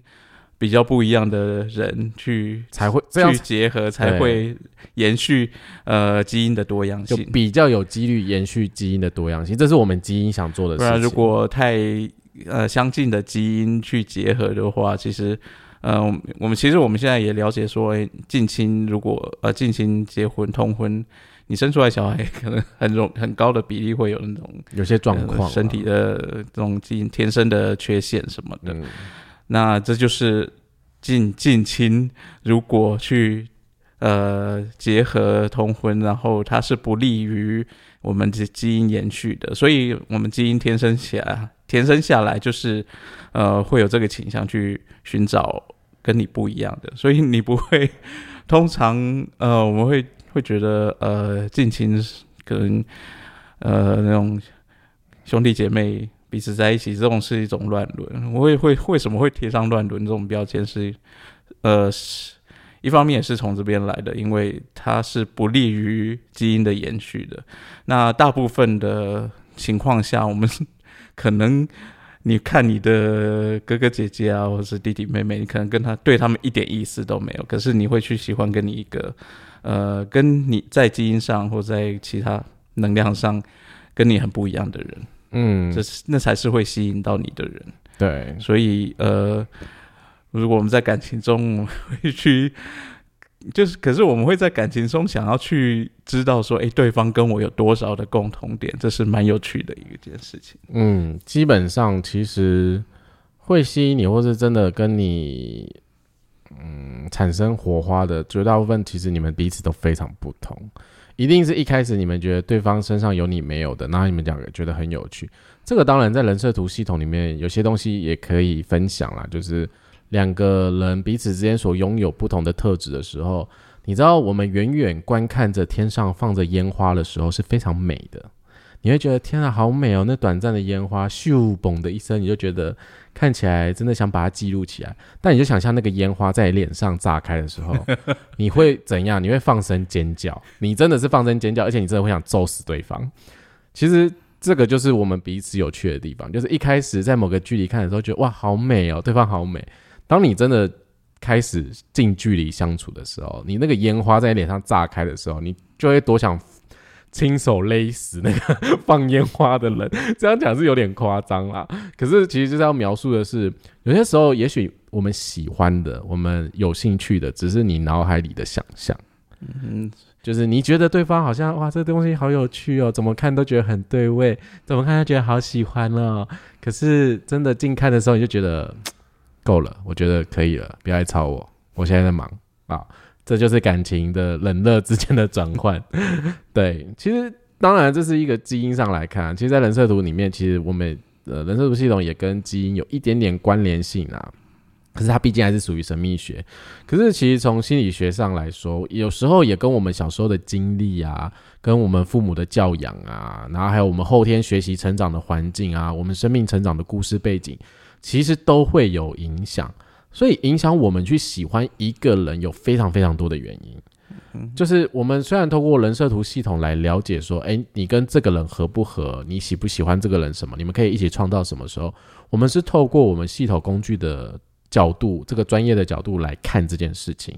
比较不一样的人去，才会这样结合，才会延续呃基因的多样性，比较有几率延续基因的多样性。这是我们基因想做的事情。不然，如果太呃相近的基因去结合的话，其实。嗯，我们其实我们现在也了解说，近亲如果呃近亲结婚通婚，你生出来小孩可能很容很高的比例会有那种有些状况，身体的这种基因天生的缺陷什么的。那这就是近近亲如果去呃结合通婚，然后它是不利于我们的基因延续的，所以我们基因天生起来。天生下来就是，呃，会有这个倾向去寻找跟你不一样的，所以你不会通常呃，我们会会觉得呃，近亲跟呃那种兄弟姐妹彼此在一起，这种是一种乱伦。我也会为什么会贴上乱伦这种标签？是呃，一方面也是从这边来的，因为它是不利于基因的延续的。那大部分的情况下，我们。可能你看你的哥哥姐姐啊，或是弟弟妹妹，你可能跟他对他们一点意思都没有，可是你会去喜欢跟你一个，呃，跟你在基因上或在其他能量上跟你很不一样的人，嗯，这是那才是会吸引到你的人。对，所以呃，如果我们在感情中会去就是，可是我们会在感情中想要去知道说，哎、对方跟我有多少的共同点，这是蛮有趣的一件事情。嗯，基本上其实会吸引你，或是真的跟你嗯产生火花的，绝大部分其实你们彼此都非常不同。一定是一开始你们觉得对方身上有你没有的，然后你们两个觉得很有趣。这个当然在人设图系统里面有些东西也可以分享啦，就是两个人彼此之间所拥有不同的特质的时候，你知道我们远远观看着天上放着烟花的时候是非常美的。你会觉得天啊，好美哦！那短暂的烟花，咻嘣的一声，你就觉得看起来真的想把它记录起来。但你就想象那个烟花在脸上炸开的时候，你会怎样？你会放声尖叫，你真的是放声尖叫，而且你真的会想揍死对方。其实这个就是我们彼此有趣的地方，就是一开始在某个距离看的时候，觉得哇好美哦，对方好美。当你真的开始近距离相处的时候，你那个烟花在脸上炸开的时候，你就会多想亲手勒死那个放烟花的人。这样讲是有点夸张啦，可是其实就是要描述的是，有些时候也许我们喜欢的、我们有兴趣的，只是你脑海里的想象。嗯，就是你觉得对方好像哇，这东西好有趣哦，怎么看都觉得很对味，怎么看都觉得好喜欢哦。可是真的近看的时候，你就觉得嘖够了，我觉得可以了，不要来吵我，我现在在忙啊。这就是感情的冷热之间的转换。对，其实当然这是一个基因上来看，其实，在人设图里面，其实我们呃人设图系统也跟基因有一点点关联性啊。可是它毕竟还是属于神秘学。可是其实从心理学上来说，有时候也跟我们小时候的经历啊，跟我们父母的教养啊，然后还有我们后天学习成长的环境啊，我们生命成长的故事背景，其实都会有影响。所以影响我们去喜欢一个人有非常非常多的原因。就是我们虽然透过人设图系统来了解说，哎，你跟这个人合不合，你喜不喜欢这个人什么，你们可以一起创造什么时候，我们是透过我们系统工具的角度，这个专业的角度来看这件事情。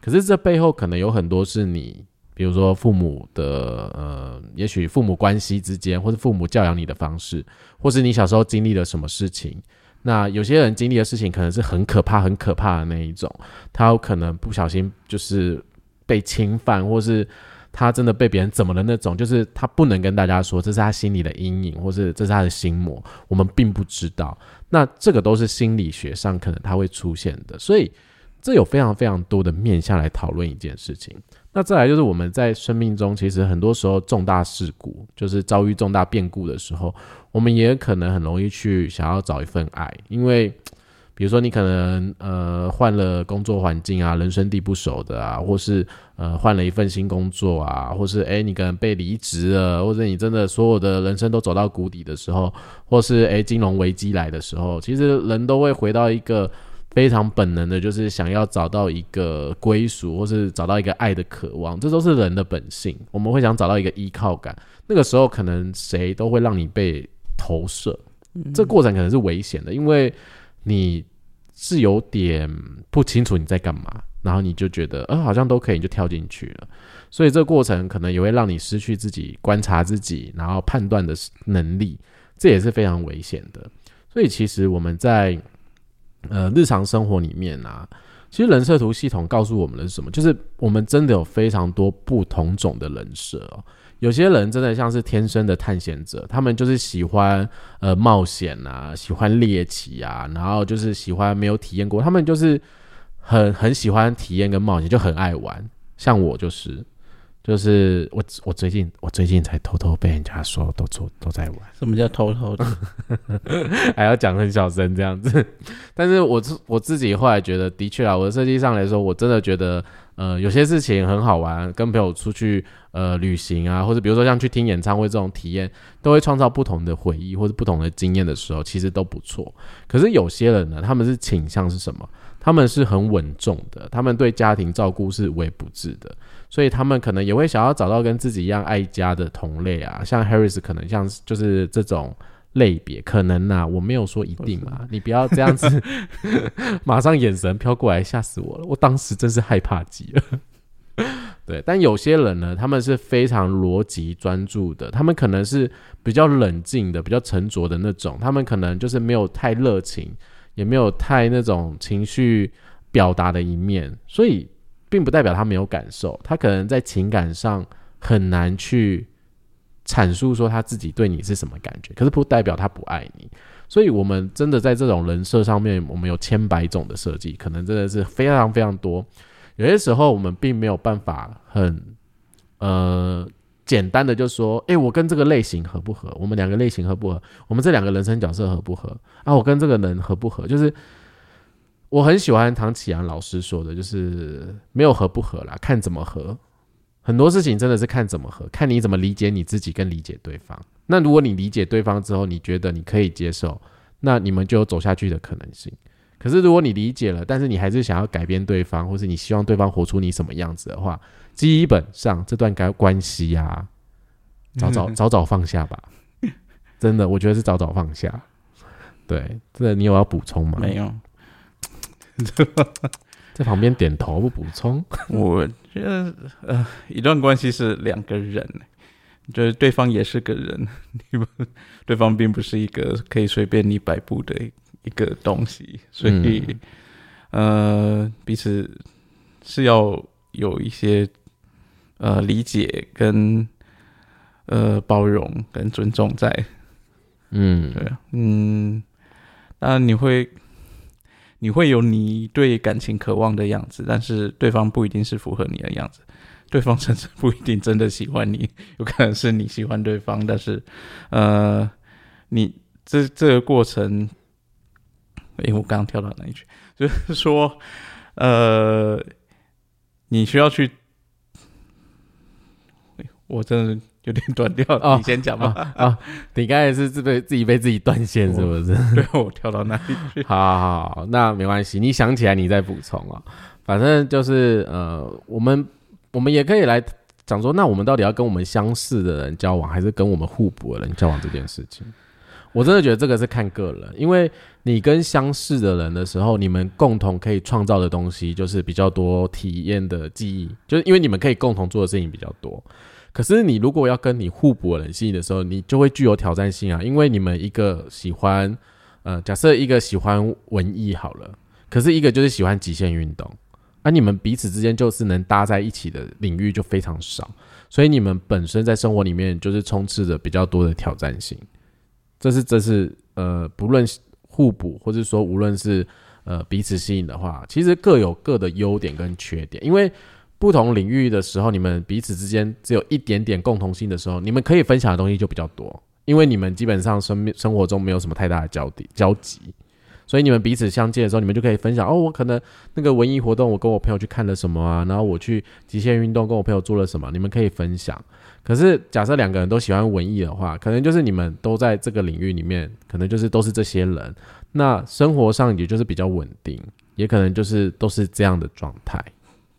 可是这背后可能有很多是你，比如说父母的呃，也许父母关系之间，或者父母教养你的方式，或是你小时候经历了什么事情。那有些人经历的事情可能是很可怕、很可怕的那一种，他有可能不小心就是被侵犯，或是他真的被别人怎么了那种，就是他不能跟大家说，这是他心里的阴影，或是这是他的心魔，我们并不知道。那这个都是心理学上可能他会出现的，所以这有非常非常多的面向来讨论一件事情。那再来就是我们在生命中，其实很多时候重大事故，就是遭遇重大变故的时候，我们也可能很容易去想要找一份爱，因为比如说你可能呃换了工作环境啊，人生地不熟的啊，或是呃换了一份新工作啊，或是诶你可能被离职了，或者你真的所有的人生都走到谷底的时候，或是诶金融危机来的时候，其实人都会回到一个非常本能的，就是想要找到一个归属，或是找到一个爱的渴望，这都是人的本性。我们会想找到一个依靠感，那个时候可能谁都会让你被投射，这过程可能是危险的，因为你是有点不清楚你在干嘛，然后你就觉得呃好像都可以，你就跳进去了，所以这个过程可能也会让你失去自己观察自己，然后判断的能力，这也是非常危险的。所以其实我们在呃日常生活里面啊，其实人设图系统告诉我们的是什么？就是我们真的有非常多不同种的人设哦。有些人真的像是天生的探险者，他们就是喜欢呃冒险啊，喜欢猎奇啊，然后就是喜欢没有体验过，他们就是很很喜欢体验跟冒险，就很爱玩。像我就是，就是我我最近我最近才偷偷被人家说都做都在玩。什么叫偷偷的？还要讲很小声这样子。但是我自我自己后来觉得，的确啊，我的设计上来说，我真的觉得，呃，有些事情很好玩，跟朋友出去呃旅行啊，或者比如说像去听演唱会这种体验，都会创造不同的回忆或者不同的经验的时候，其实都不错。可是有些人呢，他们是倾向是什么？他们是很稳重的，他们对家庭照顾是无微不至的，所以他们可能也会想要找到跟自己一样爱家的同类啊，像 Harris 可能像就是这种类别，可能呐、我没有说一定嘛，你不要这样子，马上眼神飘过来，吓死我了，我当时真是害怕极了。对，但有些人呢，他们是非常逻辑专注的，他们可能是比较冷静的、比较沉着的那种，他们可能就是没有太热情，也没有太那种情绪表达的一面，所以并不代表他没有感受，他可能在情感上很难去阐述说他自己对你是什么感觉，可是不代表他不爱你。所以，我们真的在这种人设上面，我们有千百种的设计，可能真的是非常非常多。有些时候，我们并没有办法很呃简单的就说，诶，我跟这个类型合不合？我们两个类型合不合？我们这两个人生角色合不合？啊，我跟这个人合不合？就是我很喜欢唐启阳老师说的，就是没有合不合啦，看怎么合。很多事情真的是看怎么合，看你怎么理解你自己跟理解对方。那如果你理解对方之后，你觉得你可以接受，那你们就有走下去的可能性。可是如果你理解了，但是你还是想要改变对方，或是你希望对方活出你什么样子的话，基本上这段关关系呀，早早早早放下吧。真的，我觉得是早早放下。对，这你有要补充吗？没有。在旁边点头不补充。我觉得呃，一段关系是两个人，就是对方也是个人，你们对方并不是一个可以随便你摆布的一个东西，所以呃，彼此是要有一些呃理解跟呃包容跟尊重在。嗯，对，嗯，那你会。你会有你对感情渴望的样子，但是对方不一定是符合你的样子，对方甚至不一定真的喜欢你，有可能是你喜欢对方，但是，呃，你这这个过程，哎，我刚刚跳到哪一句？就是说，呃，你需要去，我真的。有点断掉了，你先讲吧。啊，你刚才是自被自己被自己断线是不是？对，我跳到那里去。好好好，那没关系，你想起来你再补充啊。反正就是呃，我们我们也可以来讲说，那我们到底要跟我们相似的人交往，还是跟我们互补的人交往这件事情？我真的觉得这个是看个人，因为你跟相似的人的时候，你们共同可以创造的东西就是比较多体验的记忆，就是因为你们可以共同做的事情比较多。可是你如果要跟你互补的人吸引的时候，你就会具有挑战性啊，因为你们一个喜欢，呃，假设一个喜欢文艺好了，可是一个就是喜欢极限运动，那你们彼此之间就是能搭在一起的领域就非常少，所以你们本身在生活里面就是充斥着比较多的挑战性，这是这是呃，不论互补或者说无论是呃彼此吸引的话，其实各有各的优点跟缺点，因为。不同领域的时候，你们彼此之间只有一点点共同性的时候，你们可以分享的东西就比较多，因为你们基本上生生活中没有什么太大的交集交集，所以你们彼此相见的时候，你们就可以分享哦，我可能那个文艺活动，我跟我朋友去看了什么啊，然后我去极限运动跟我朋友做了什么，你们可以分享。可是假设两个人都喜欢文艺的话，可能就是你们都在这个领域里面，可能就是都是这些人，那生活上也就是比较稳定，也可能就是都是这样的状态，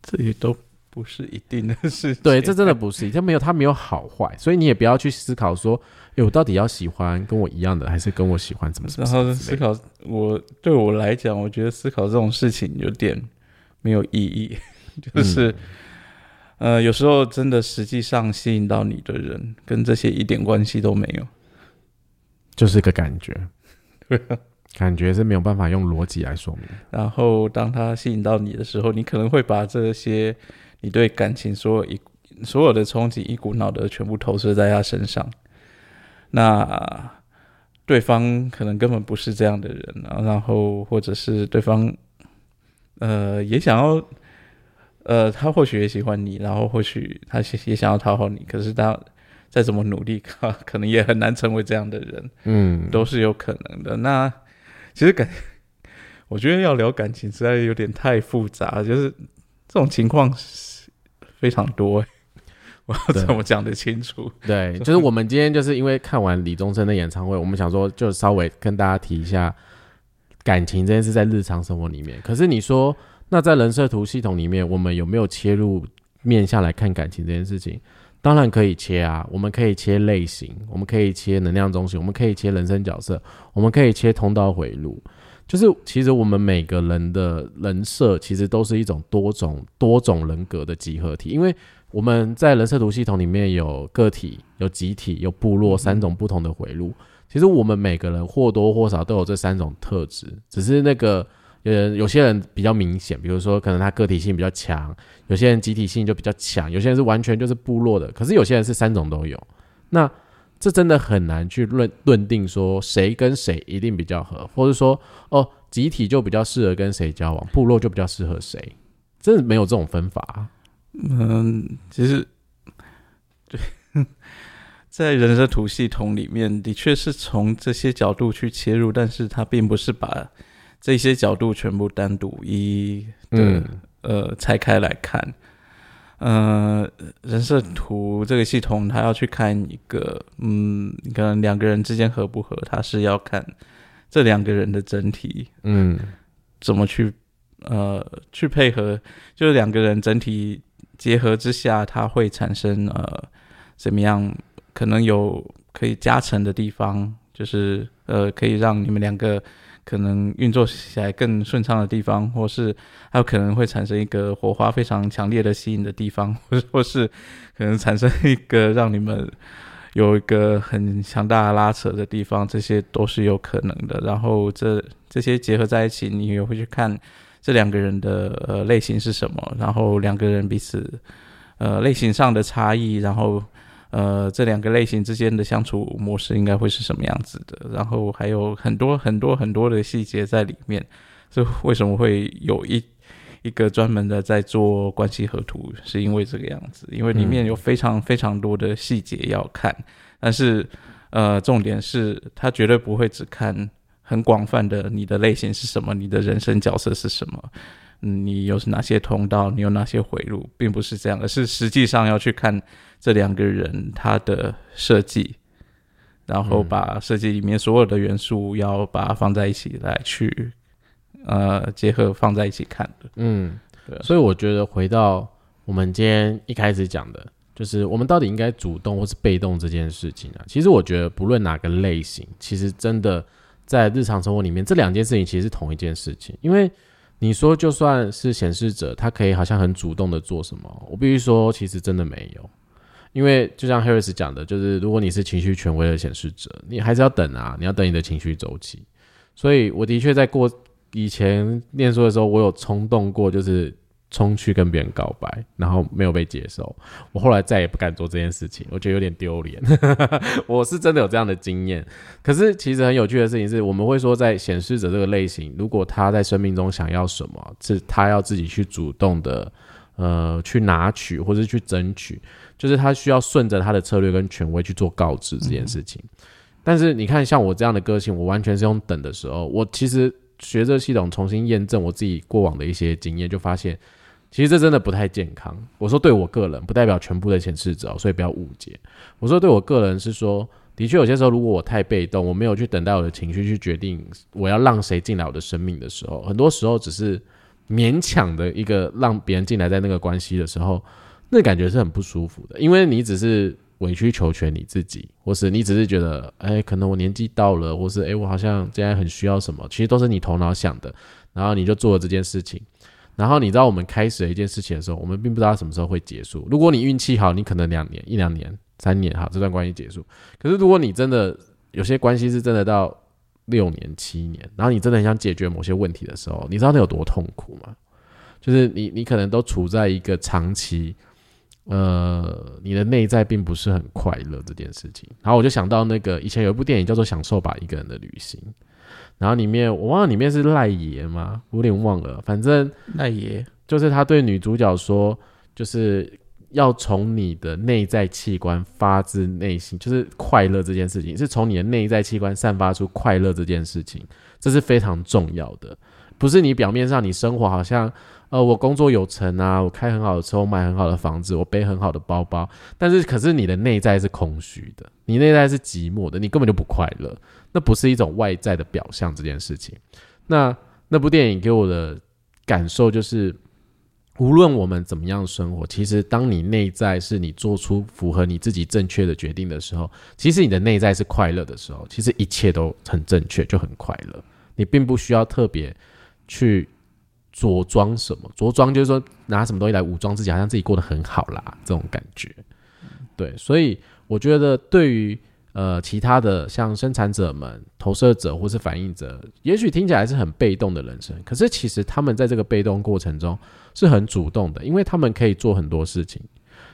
这些都。不是一定的事，对，这真的不是，它没有，它没有好坏，所以你也不要去思考说，哎，我到底要喜欢跟我一样的，还是跟我喜欢怎么？然后思考，我对我来讲，我觉得思考这种事情有点没有意义，就是，呃，有时候真的实际上吸引到你的人，跟这些一点关系都没有，就是个感觉，对。感觉是没有办法用逻辑来说明。然后，当他吸引到你的时候，你可能会把这些你对感情所有一所有的憧憬一股脑的全部投射在他身上。那对方可能根本不是这样的人啊。然后，或者是对方呃也想要呃，他或许也喜欢你，然后或许他也想要讨好你。可是他再怎么努力，可能也很难成为这样的人。嗯，都是有可能的。那其实感，我觉得要聊感情实在有点太复杂，就是这种情况非常多，我要怎么讲得清楚？对，就是我们今天就是因为看完李宗盛的演唱会，我们想说就稍微跟大家提一下感情这件事在日常生活里面。可是你说，那在人设图系统里面，我们有没有切入面下来看感情这件事情？当然可以切啊，我们可以切类型，我们可以切能量中心，我们可以切人生角色，我们可以切通道回路。就是其实我们每个人的人设，其实都是一种多种多种人格的集合体。因为我们在人设图系统里面有个体、有集体、有部落三种不同的回路。其实我们每个人或多或少都有这三种特质，只是那个呃，有些人比较明显，比如说可能他个体性比较强，有些人集体性就比较强，有些人是完全就是部落的，可是有些人是三种都有。那这真的很难去论论定说谁跟谁一定比较合，或者说哦，集体就比较适合跟谁交往，部落就比较适合谁，真的没有这种分法。嗯，其实对，在人生图系统里面，的确是从这些角度去切入，但是它并不是把这些角度全部单独一的呃拆开来看。呃，人设图这个系统，它要去看一个，嗯，可能两个人之间合不合，它是要看这两个人的整体，嗯，怎么去呃去配合，就是两个人整体结合之下，它会产生呃怎么样？可能有可以加成的地方，就是呃可以让你们两个。可能运作起来更顺畅的地方，或是还有可能会产生一个火花非常强烈的吸引的地方，或或是可能产生一个让你们有一个很强大的拉扯的地方，这些都是有可能的。然后这这些结合在一起，你也会去看这两个人的呃类型是什么，然后两个人彼此呃类型上的差异，然后。呃，这两个类型之间的相处模式应该会是什么样子的？然后还有很多很多很多的细节在里面。所以为什么会有一一个专门的在做关系合图？是因为这个样子，因为里面有非常非常多的细节要看。但是，呃，重点是他绝对不会只看很广泛的你的类型是什么，你的人生角色是什么，你有哪些通道，你有哪些回路，并不是这样，而是实际上要去看。这两个人他的设计，然后把设计里面所有的元素要把它放在一起来去，呃，结合放在一起看的。嗯，对。所以我觉得回到我们今天一开始讲的，就是我们到底应该主动或是被动这件事情啊。其实我觉得不论哪个类型，其实真的在日常生活里面，这两件事情其实是同一件事情。因为你说就算是显示者，他可以好像很主动的做什么，我必须说，其实真的没有。因为就像 Harris 讲的，就是如果你是情绪权威的显示者，你还是要等啊，你要等你的情绪周期。所以我的确在过以前念书的时候，我有冲动过，就是冲去跟别人告白，然后没有被接受。我后来再也不敢做这件事情，我觉得有点丢脸。我是真的有这样的经验。可是其实很有趣的事情是，我们会说，在显示者这个类型，如果他在生命中想要什么，是他要自己去主动的，呃，去拿取或者去争取。就是他需要顺着他的策略跟权威去做告知这件事情，但是你看，像我这样的个性，我完全是用等的时候，我其实学这系统重新验证我自己过往的一些经验，就发现其实这真的不太健康。我说对我个人，不代表全部的显示者，所以不要误解。我说对我个人是说，的确有些时候，如果我太被动，我没有去等待我的情绪去决定我要让谁进来我的生命的时候，很多时候只是勉强的一个让别人进来在那个关系的时候。那感觉是很不舒服的，因为你只是委曲求全你自己，或是你只是觉得，哎，可能我年纪到了，或是哎，我好像现在很需要什么，其实都是你头脑想的，然后你就做了这件事情。然后你知道我们开始了一件事情的时候，我们并不知道什么时候会结束。如果你运气好，你可能两年、一两年、三年，好，这段关系结束。可是如果你真的有些关系是真的到六年、七年，然后你真的很想解决某些问题的时候，你知道那有多痛苦吗？就是你，你可能都处在一个长期。呃，你的内在并不是很快乐这件事情，然后我就想到那个以前有一部电影叫做《享受吧一个人的旅行》，然后里面我忘了里面是赖爷吗？我有点忘了，反正赖爷就是他对女主角说，就是要从你的内在器官发自内心，就是快乐这件事情，是从你的内在器官散发出快乐这件事情，这是非常重要的，不是你表面上你生活好像。呃，我工作有成啊，我开很好的车，我买很好的房子，我背很好的包包，但是可是你的内在是空虚的，你内在是寂寞的，你根本就不快乐，那不是一种外在的表象这件事情。那那部电影给我的感受就是，无论我们怎么样生活，其实当你内在是你做出符合你自己正确的决定的时候，其实你的内在是快乐的时候，其实一切都很正确，就很快乐。你并不需要特别去。着装什么？着装就是说拿什么东西来武装自己，好像自己过得很好啦，这种感觉。对，所以我觉得对于呃其他的像生产者们、投射者或是反应者，也许听起来是很被动的人生，可是其实他们在这个被动过程中是很主动的，因为他们可以做很多事情。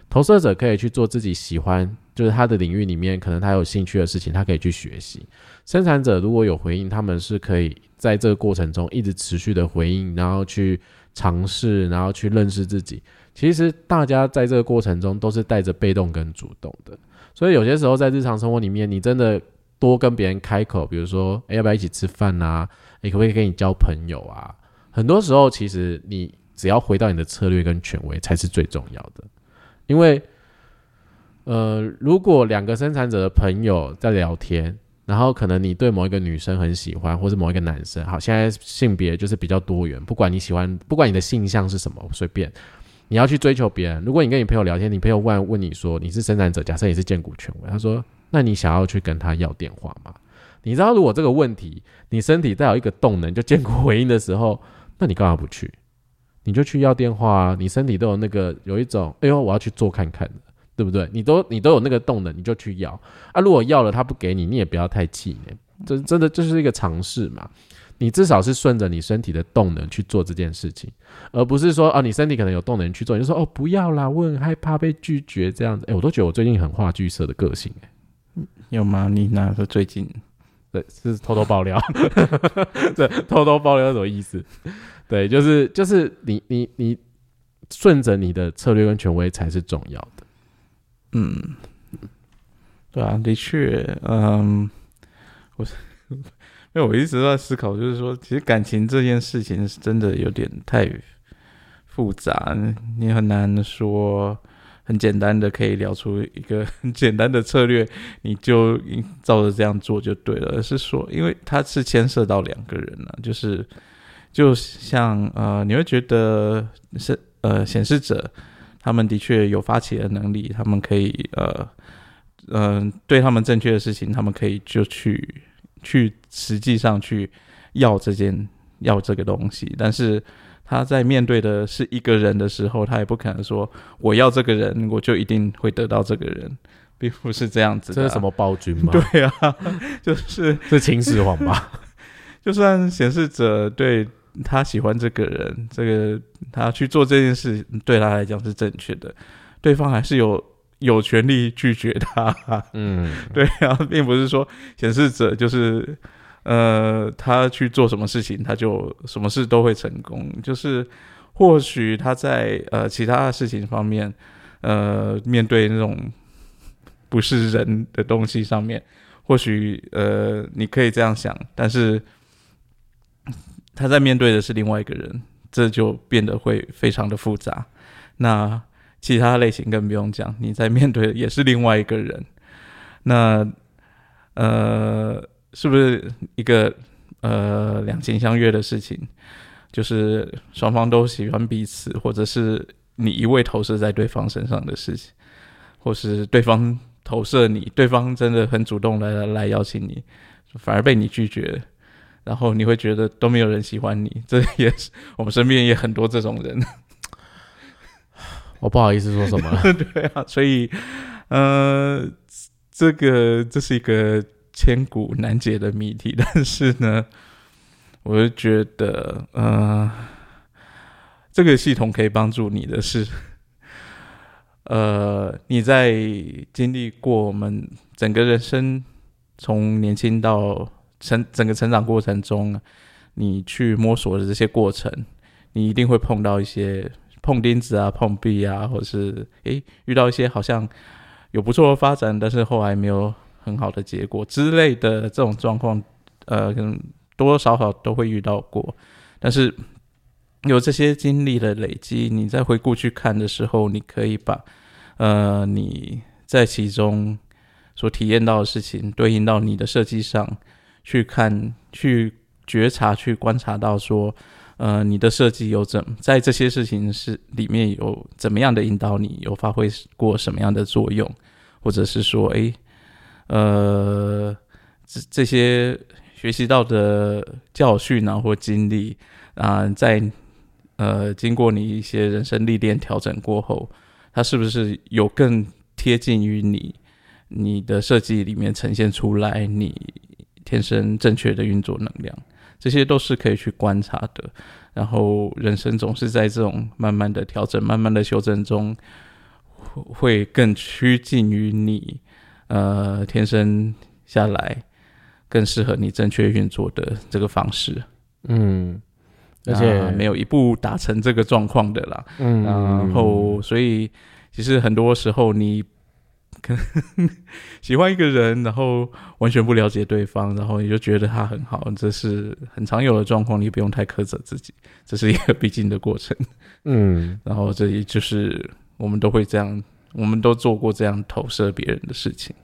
投射者可以去做自己喜欢，就是他的领域里面可能他有兴趣的事情，他可以去学习。生产者如果有回应，他们是可以在这个过程中一直持续的回应，然后去尝试，然后去认识自己。其实大家在这个过程中都是带着被动跟主动的，所以有些时候在日常生活里面，你真的多跟别人开口，比如说，哎，要不要一起吃饭啊？你可不可以跟你交朋友啊？很多时候，其实你只要回到你的策略跟权威才是最重要的。因为，呃，如果两个生产者的朋友在聊天，然后可能你对某一个女生很喜欢，或是某一个男生，好，现在性别就是比较多元，不管你喜欢，不管你的性向是什么，随便，你要去追求别人。如果你跟你朋友聊天，你朋友问问你说你是生产者，假设你是建股权威，他说，那你想要去跟他要电话吗？你知道，如果这个问题你身体带有一个动能就建股回应的时候，那你干嘛不去？你就去要电话啊！你身体都有那个有一种，哎呦，我要去做看看的，对不对？你都你都有那个动能，你就去要啊！如果要了他不给你，你也不要太气馁，这真的就是一个尝试嘛。你至少是顺着你身体的动能去做这件事情，而不是说啊，你身体可能有动能去做，你就说哦不要啦，我很害怕被拒绝这样子。哎，我都觉得我最近很话剧社的个性，哎，有吗？你哪个最近？对，是偷偷爆料，对，偷偷爆料什么意思？对，就是就是你你你顺着你的策略跟权威才是重要的。嗯，对啊，的确，嗯，我因为我一直在思考，就是说，其实感情这件事情是真的有点太复杂，你很难说很简单的可以聊出一个很简单的策略，你就照着这样做就对了。而是说，因为它是牵涉到两个人了，就是。就像呃，你会觉得是呃显示者，他们的确有发起的能力，他们可以呃嗯，对他们正确的事情，他们可以就去去实际上去要这件要这个东西。但是他在面对的是一个人的时候，他也不可能说我要这个人，我就一定会得到这个人，并不是这样子。这是什么暴君吗？对啊，就是 是秦始皇吧？就算显示者对。他喜欢这个人，这个他去做这件事对他来讲是正确的，对方还是有有权利拒绝他。嗯，对啊，并不是说显示者就是呃，他去做什么事情他就什么事都会成功，就是或许他在呃其他的事情方面，呃，面对那种不是人的东西上面，或许呃你可以这样想，但是。他在面对的是另外一个人，这就变得会非常的复杂。那其他类型更不用讲，你在面对的也是另外一个人。那呃，是不是一个呃两情相悦的事情？就是双方都喜欢彼此，或者是你一味投射在对方身上的事情，或是对方投射你，对方真的很主动来来邀请你，反而被你拒绝。然后你会觉得都没有人喜欢你，这也是我们身边也很多这种人。我不好意思说什么了，对啊，所以呃，这个这是一个千古难解的谜题。但是呢，我就觉得呃，这个系统可以帮助你的是，呃，你在经历过我们整个人生从年轻到。成整个成长过程中，你去摸索的这些过程，你一定会碰到一些碰钉子啊、碰壁啊，或者是诶遇到一些好像有不错的发展，但是后来没有很好的结果之类的这种状况，呃，可能多多少少都会遇到过。但是有这些经历的累积，你再回顾去看的时候，你可以把呃你在其中所体验到的事情对应到你的设计上。去看、去觉察、去观察到说，呃，你的设计有怎在这些事情是里面有怎么样的引导你，有发挥过什么样的作用，或者是说，诶，呃，这这些学习到的教训啊或经历啊，在呃经过你一些人生历练调整过后，它是不是有更贴近于你你的设计里面呈现出来你天生正确的运作能量，这些都是可以去观察的。然后人生总是在这种慢慢的调整、慢慢的修正中，会更趋近于你呃天生下来更适合你正确运作的这个方式。嗯，而且没有一步达成这个状况的啦。嗯，然后所以其实很多时候你。可能 喜欢一个人，然后完全不了解对方，然后你就觉得他很好，这是很常有的状况。你不用太苛责自己，这是一个必经的过程。嗯，然后这里就是我们都会这样，我们都做过这样投射别人的事情，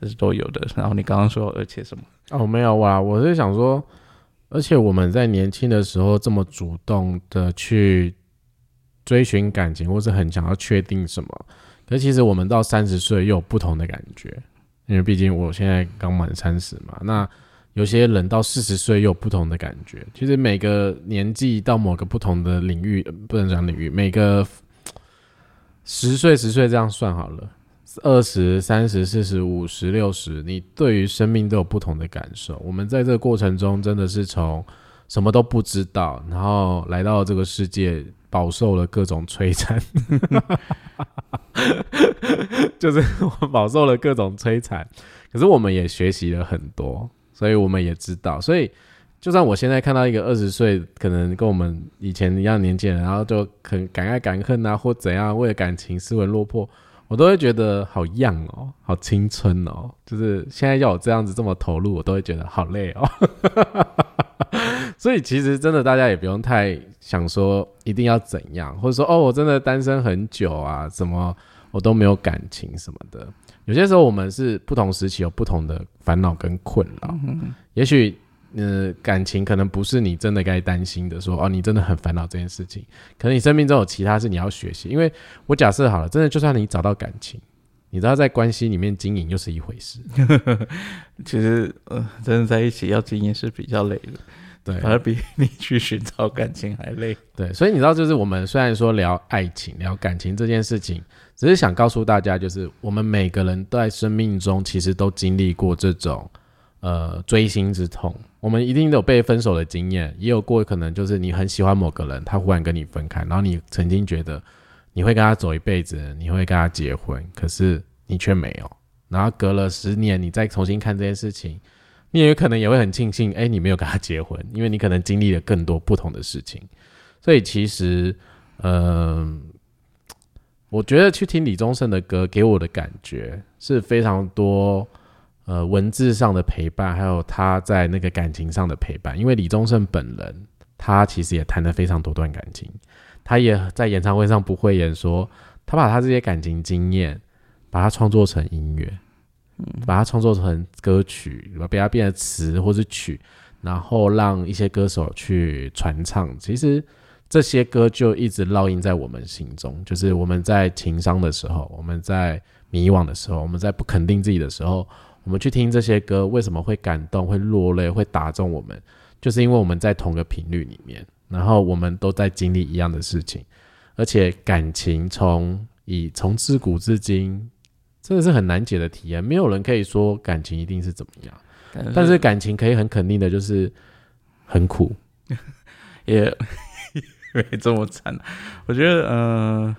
这是都有的。然后你刚刚说，而且什么？哦，没有哇，我是想说，而且我们在年轻的时候这么主动的去追寻感情，或是很想要确定什么。可其实我们到三十岁又有不同的感觉，因为毕竟我现在刚满三十嘛。那有些人到四十岁又有不同的感觉。其实每个年纪到某个不同的领域，不能讲领域，每个十岁、十岁这样算好了，二十三、十、四十、五十、六十，你对于生命都有不同的感受。我们在这个过程中，真的是从什么都不知道，然后来到这个世界。饱受了各种摧残，就是我饱受了各种摧残，可是我们也学习了很多，所以我们也知道，所以就算我现在看到一个二十岁，可能跟我们以前一样年纪人，然后就很敢爱敢恨啊，或怎样为了感情失魂落魄，我都会觉得好样哦，好青春哦，就是现在要我这样子这么投入，我都会觉得好累哦。所以其实真的，大家也不用太想说一定要怎样，或者说哦，我真的单身很久啊，怎么我都没有感情什么的。有些时候我们是不同时期有不同的烦恼跟困扰。也许呃，感情可能不是你真的该担心的，说哦，你真的很烦恼这件事情。可能你生命中有其他事你要学习。因为我假设好了，真的就算你找到感情，你知道在关系里面经营又是一回事。其实呃，真的在一起要经营是比较累的。对，反而比你去寻找感情还累。对，所以你知道，就是我们虽然说聊爱情、聊感情这件事情，只是想告诉大家，就是我们每个人都在生命中其实都经历过这种呃追星之痛。我们一定都有被分手的经验，也有过可能就是你很喜欢某个人，他忽然跟你分开，然后你曾经觉得你会跟他走一辈子，你会跟他结婚，可是你却没有。然后隔了十年，你再重新看这件事情。你也有可能也会很庆幸，哎，你没有跟他结婚，因为你可能经历了更多不同的事情。所以其实，嗯，我觉得去听李宗盛的歌，给我的感觉是非常多，呃，文字上的陪伴，还有他在那个感情上的陪伴。因为李宗盛本人，他其实也谈了非常多段感情，他也在演唱会上不会演说，他把他这些感情经验，把它创作成音乐。把它创作成歌曲，把它变成词或是曲，然后让一些歌手去传唱。其实这些歌就一直烙印在我们心中。就是我们在情伤的时候，我们在迷惘的时候，我们在不肯定自己的时候，我们去听这些歌，为什么会感动、会落泪、会打中我们？就是因为我们在同个频率里面，然后我们都在经历一样的事情，而且感情从以从自古至今。真的是很难解的体验！没有人可以说感情一定是怎么样，但是感情可以很肯定的就是很苦，也 没这么惨。我觉得，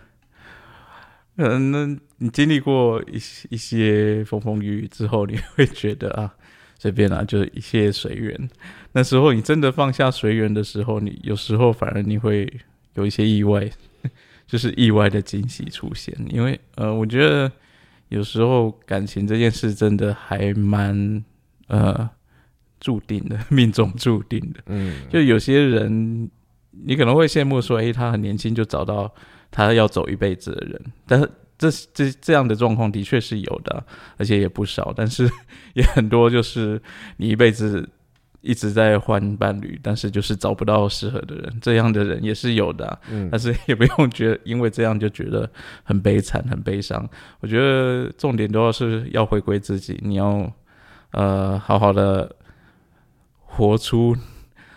嗯，那你经历过一一些风风雨雨之后，你会觉得啊，随便啊，就是一切随缘。那时候你真的放下随缘的时候，你有时候反而你会有一些意外，就是意外的惊喜出现。因为，呃，我觉得。有时候感情这件事真的还蛮呃注定的，命中注定的。嗯，就有些人你可能会羡慕说，诶，他很年轻就找到他要走一辈子的人，但是这这这样的状况的确是有的，而且也不少，但是也很多就是你一辈子。一直在换伴侣，但是就是找不到适合的人，这样的人也是有的。嗯，但是也不用觉得因为这样就觉得很悲惨、很悲伤。我觉得重点都要是要回归自己，你要呃好好的活出，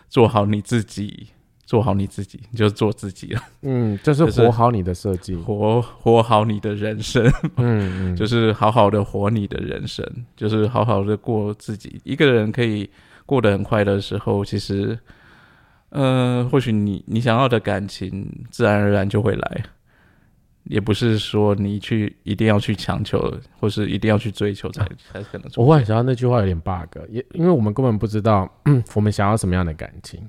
做好你自己做好你自己，你就做自己了，嗯，就是活好你的设计，活活好你的人生，嗯嗯，就是好好的活你的人生，就是好好的过自己。一个人可以过得很快乐的时候，其实，呃，或许你你想要的感情自然而然就会来，也不是说你去一定要去强求，或是一定要去追求才才可能。我忽然想到那句话有点 bug，也因为我们根本不知道 我们想要什么样的感情。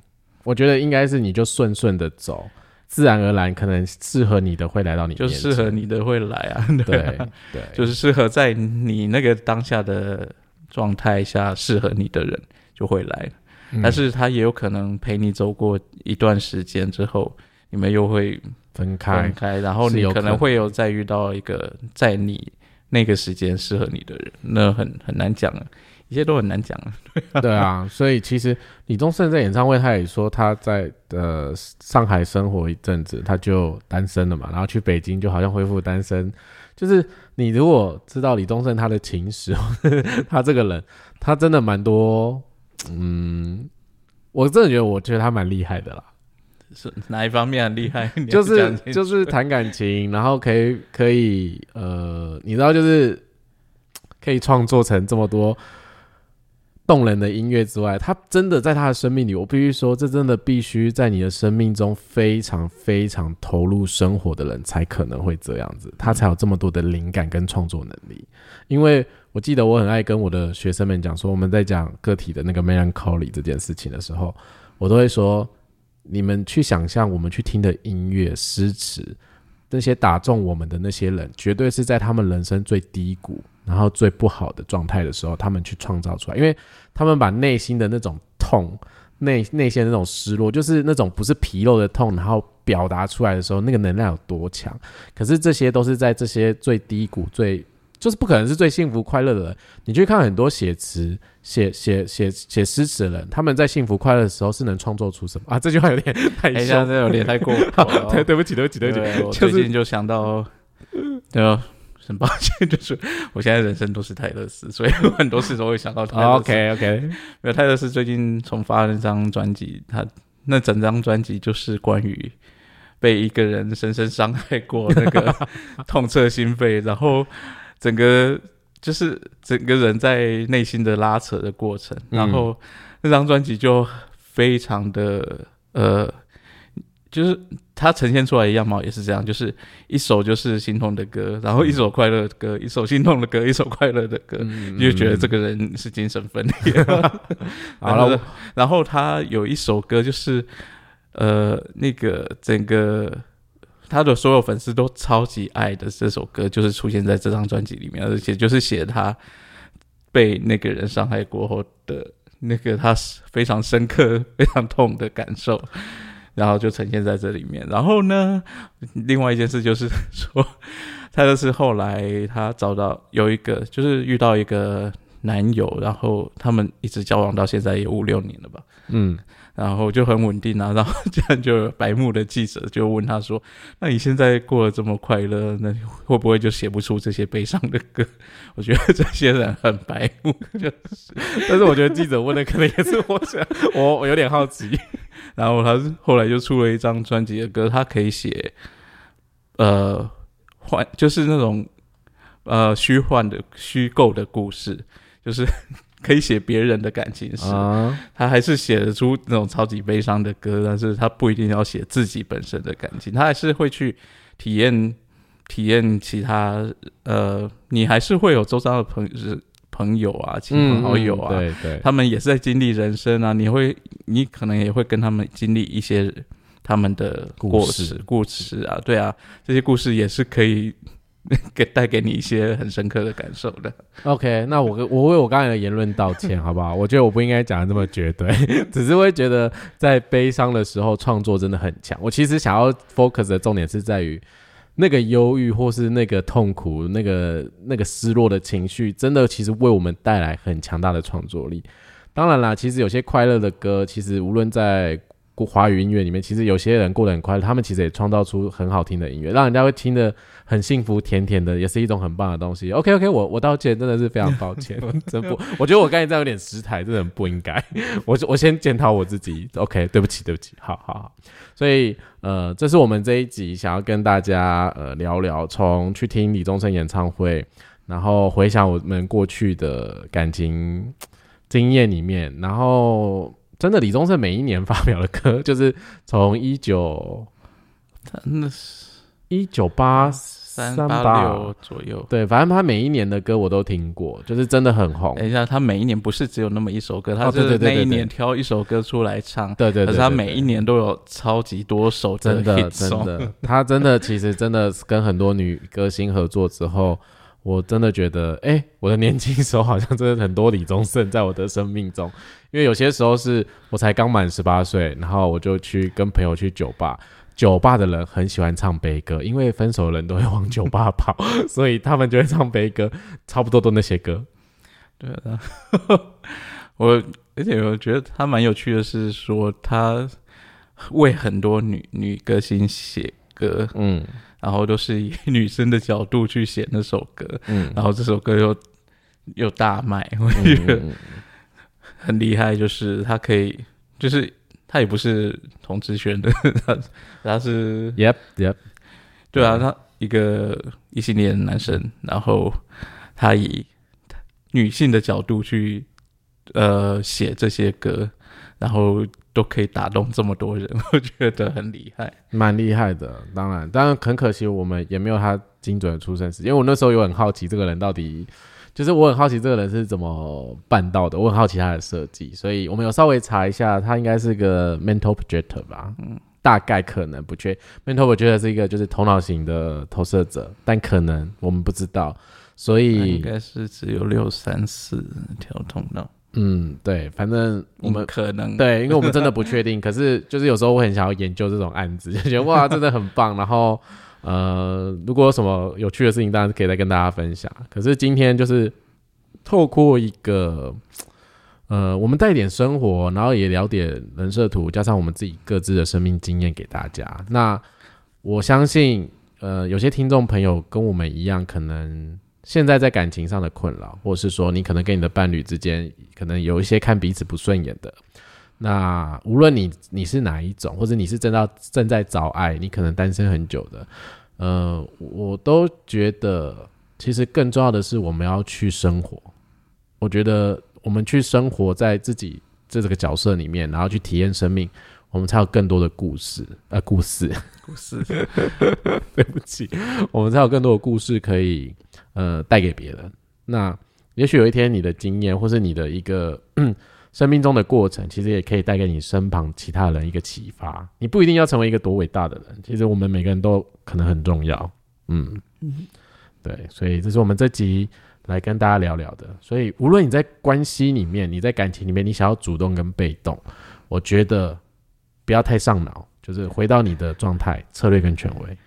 我觉得应该是你就顺顺的走，自然而然可能适合你的会来到你就适合你的会来啊，对对。啊 对，就是适合在你那个当下的状态下适合你的人就会来。嗯。但是他也有可能陪你走过一段时间之后，你们又会分开。分开，然后你可能可能会有再遇到一个在你那个时间适合你的人，那很很难讲啊，一切都很难讲啊。对啊，所以其实李宗盛在演唱会，他也说他在呃上海生活一阵子，他就单身了嘛，然后去北京就好像恢复单身。就是你如果知道李宗盛他的情史，他这个人，他真的蛮多，嗯，我真的觉得，我觉得他蛮厉害的啦。是哪一方面很厉害？就是就是谈感情，然后可以可以呃，你知道就是可以创作成这么多动人的音乐之外，他真的在他的生命里，我必须说，这真的必须在你的生命中非常非常投入生活的人才可能会这样子，他才有这么多的灵感跟创作能力。因为我记得我很爱跟我的学生们讲说，我们在讲个体的那个 melancholy 这件事情的时候，我都会说，你们去想象我们去听的音乐、诗词，那些打中我们的那些人，绝对是在他们人生最低谷，然后最不好的状态的时候，他们去创造出来，因为他们把内心的那种痛、内内心的那种失落，就是那种不是皮肉的痛，然后表达出来的时候，那个能量有多强。可是这些都是在这些最低谷、最就是不可能是最幸福快乐的人。你去看很多写词、写写写写诗词的人，他们在幸福快乐的时候是能创作出什么啊？这句话有点太哎，凶现在有点太过火了哦 对，对不起，对不起，对不起。就是最近就想到，对啊，很抱歉，就是我现在人生都是泰勒斯，所以我很多事都会想到泰勒斯。OK OK，因为泰勒斯最近重发那张专辑，他那整张专辑就是关于被一个人深深伤害过，那个 痛彻心扉，然后整个就是整个人在内心的拉扯的过程，嗯然后那张专辑就非常的呃。就是他呈现出来的样貌也是这样，就是一首就是心痛的歌，然后一首快乐的歌，一首心痛的歌，一首快乐的歌，嗯你就觉得这个人是精神分裂。好了，然后他有一首歌，就是呃，那个整个他的所有粉丝都超级爱的这首歌，就是出现在这张专辑里面，而且就是写他被那个人伤害过后的那个他非常深刻、非常痛的感受。然后就呈现在这里面。然后呢，另外一件事就是 说，他就是后来他找到有一个，就是遇到一个男友，然后他们一直交往到现在也五六年了吧，嗯，然后就很稳定啊。然后这样就有白目的记者就问他说：“那你现在过得这么快乐，那会不会就写不出这些悲伤的歌？” 我觉得这些人很白目，就是但是我觉得记者问的可能也是我想，我我有点好奇。然后他后来就出了一张专辑的歌，他可以写，呃，幻就是那种呃虚幻的、虚构的故事，就是 可以写别人的感情史。啊，他还是写得出那种超级悲伤的歌，但是他不一定要写自己本身的感情，他还是会去体验体验其他呃，你还是会有周遭的朋朋友啊、亲朋好友啊，嗯对对，他们也是在经历人生啊，你会，你可能也会跟他们经历一些他们的过故事事、故事啊，对啊，这些故事也是可以 给带给你一些很深刻的感受的。OK，那我我为我刚才的言论道歉，好不好？我觉得我不应该讲的这么绝对，只是会觉得在悲伤的时候创作真的很强。我其实想要 focus 的重点是在于那个忧郁或是那个痛苦、那个那个失落的情绪，真的其实为我们带来很强大的创作力。当然啦，其实有些快乐的歌，其实无论在华语音乐里面，其实有些人过得很快乐，他们其实也创造出很好听的音乐，让人家会听得很幸福、甜甜的，也是一种很棒的东西。OK OK，我我道歉，真的是非常抱歉，真不，我觉得我刚才这样有点失态，真的很不应该。我我先检讨我自己，OK，对不起，对不起，好好好。所以呃，这是我们这一集想要跟大家呃聊聊，从去听李宗盛演唱会，然后回想我们过去的感情经验里面，然后。真的，李宗盛每一年发表的歌，就是从一九，那是一九八三八六左右。对，反正他每一年的歌我都听过，就是真的很红。等一下，他每一年不是只有那么一首歌，他是那一年挑一首歌出来唱。对对对，可是他每一年都有超级多首，真的真的，他真的其实真的跟很多女歌星合作之后。我真的觉得，哎，我的年轻时候好像真的很多李宗盛在我的生命中，因为有些时候是我才刚满十八岁，然后我就去跟朋友去酒吧，酒吧的人很喜欢唱悲歌，因为分手的人都会往酒吧跑，所以他们就会唱悲歌，差不多都那些歌。对啊，我而且我觉得他蛮有趣的是说，他为很多女女歌星写歌，嗯。然后都是以女生的角度去写那首歌，嗯，然后这首歌又又大卖，我觉得很厉害。就是他可以，就是他也不是同志圈的，他 他是，Yep Yep，对啊，他一个异性恋男生，然后他以女性的角度去呃写这些歌，然后。都可以打动这么多人，我觉得很厉害，蛮厉害的。当然，当然很可惜，我们也没有他精准的出生时间。因为我那时候有很好奇这个人到底，就是我很好奇这个人是怎么办到的，我很好奇他的设计，所以我们有稍微查一下，他应该是个 mental projector 吧，嗯，大概可能不确 mental projector 是一个就是头脑型的投射者，但可能我们不知道，所以应该是只有六三四条通道。嗯，对，反正我们可能对，因为我们真的不确定。可是就是有时候我很想要研究这种案子，就 觉得哇，真的很棒。然后呃，如果有什么有趣的事情，当然可以再跟大家分享。可是今天就是透过一个呃，我们带点生活，然后也聊点人设图，加上我们自己各自的生命经验给大家。那我相信呃，有些听众朋友跟我们一样，可能。现在在感情上的困扰，或者是说你可能跟你的伴侣之间可能有一些看彼此不顺眼的，那无论你你是哪一种，或者你是正到正在找爱，你可能单身很久的，呃，我都觉得其实更重要的是我们要去生活。我觉得我们去生活在自己这这个角色里面，然后去体验生命，我们才有更多的故事，呃，故事，故事，对不起，我们才有更多的故事可以。呃，带给别人。那也许有一天，你的经验，或是你的一个 生命中的过程，其实也可以带给你身旁其他人一个启发。你不一定要成为一个多伟大的人，其实我们每个人都可能很重要。嗯，对，所以这是我们这集来跟大家聊聊的。所以，无论你在关系里面，你在感情里面，你想要主动跟被动，我觉得不要太上脑，就是回到你的状态、策略跟权威，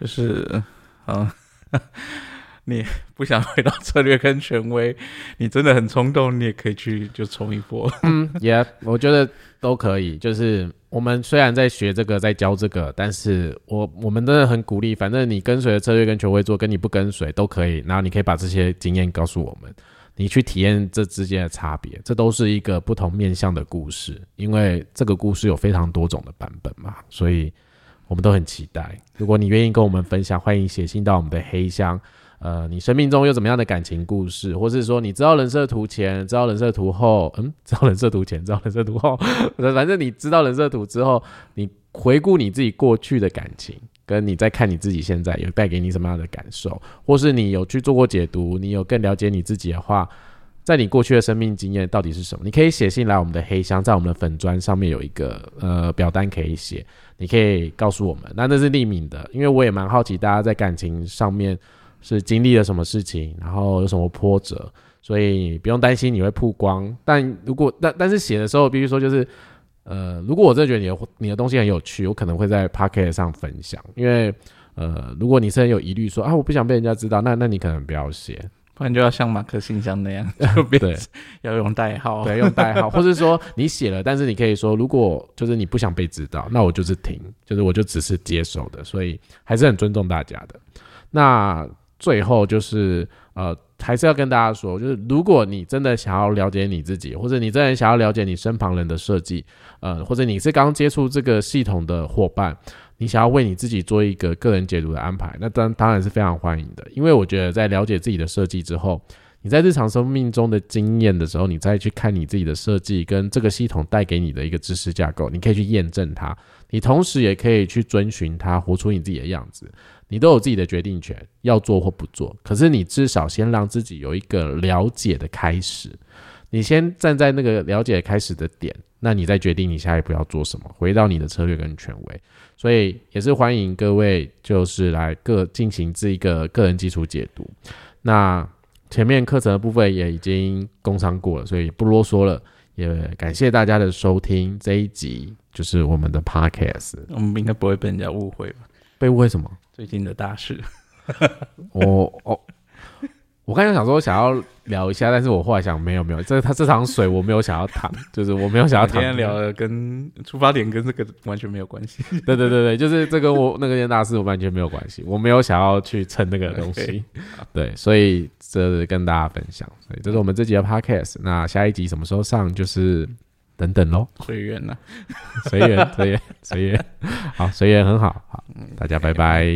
就是嗯。你不想回到策略跟权威，你真的很冲动，你也可以去就冲一波。嗯，也我觉得都可以。就是我们虽然在学这个，在教这个，但是我我们真的很鼓励。反正你跟随的策略跟权威做，跟你不跟随都可以。然后你可以把这些经验告诉我们，你去体验这之间的差别。这都是一个不同面向的故事，因为这个故事有非常多种的版本嘛，所以我们都很期待。如果你愿意跟我们分享，欢迎写信到我们的黑箱。呃，你生命中有怎么样的感情故事，或是说你知道人设图前，知道人设图后，嗯，知道人设图前，知道人设图后，反正你知道人设图之后，你回顾你自己过去的感情，跟你在看你自己现在有带给你什么样的感受，或是你有去做过解读，你有更了解你自己的话，在你过去的生命经验到底是什么？你可以写信来我们的黑箱，在我们的粉砖上面有一个呃表单可以写，你可以告诉我们，那那是匿名的，因为我也蛮好奇大家在感情上面。是经历了什么事情，然后有什么波折，所以不用担心你会曝光。但如果但但是写的时候，必须说就是，呃，如果我真的觉得你的你的东西很有趣，我可能会在 p o c k e t 上分享。因为呃，如果你是很有疑虑说啊，我不想被人家知道，那那你可能不要写。不然就要像马克信箱那样，就 要用代号。对，用代号，或是说你写了，但是你可以说，如果就是你不想被知道，那我就是停，就是我就只是接受的，所以还是很尊重大家的。那最后就是呃，还是要跟大家说，就是如果你真的想要了解你自己，或者你真的想要了解你身旁人的设计，呃，或者你是刚接触这个系统的伙伴，你想要为你自己做一个个人解读的安排，那当当然是非常欢迎的，因为我觉得在了解自己的设计之后。你在日常生命中的经验的时候，你再去看你自己的设计跟这个系统带给你的一个知识架构，你可以去验证它。你同时也可以去遵循它，活出你自己的样子。你都有自己的决定权，要做或不做。可是你至少先让自己有一个了解的开始。你先站在那个了解开始的点，那你再决定你下一步要做什么，回到你的策略跟权威。所以也是欢迎各位就是来各进行这一个个人基础解读。那。前面课程的部分也已经工商过了，所以不啰嗦了。也感谢大家的收听，这一集就是我们的 podcast。我们应该不会被人家误会吧？被误会什么？最近的大事。我哦。我刚才想说想要聊一下，但是我后来想没有没有，这他这场水我没有想要谈，就是我没有想要谈。今天聊的跟出发点跟这个完全没有关系。对对对对，就是这跟我那个件大事完全没有关系，我没有想要去蹭那个东西。对，所以这是跟大家分享，所以这是我们这集的 podcast。那下一集什么时候上，就是等等喽。随缘呐，随缘随缘随缘，好随缘很好，好，大家拜拜。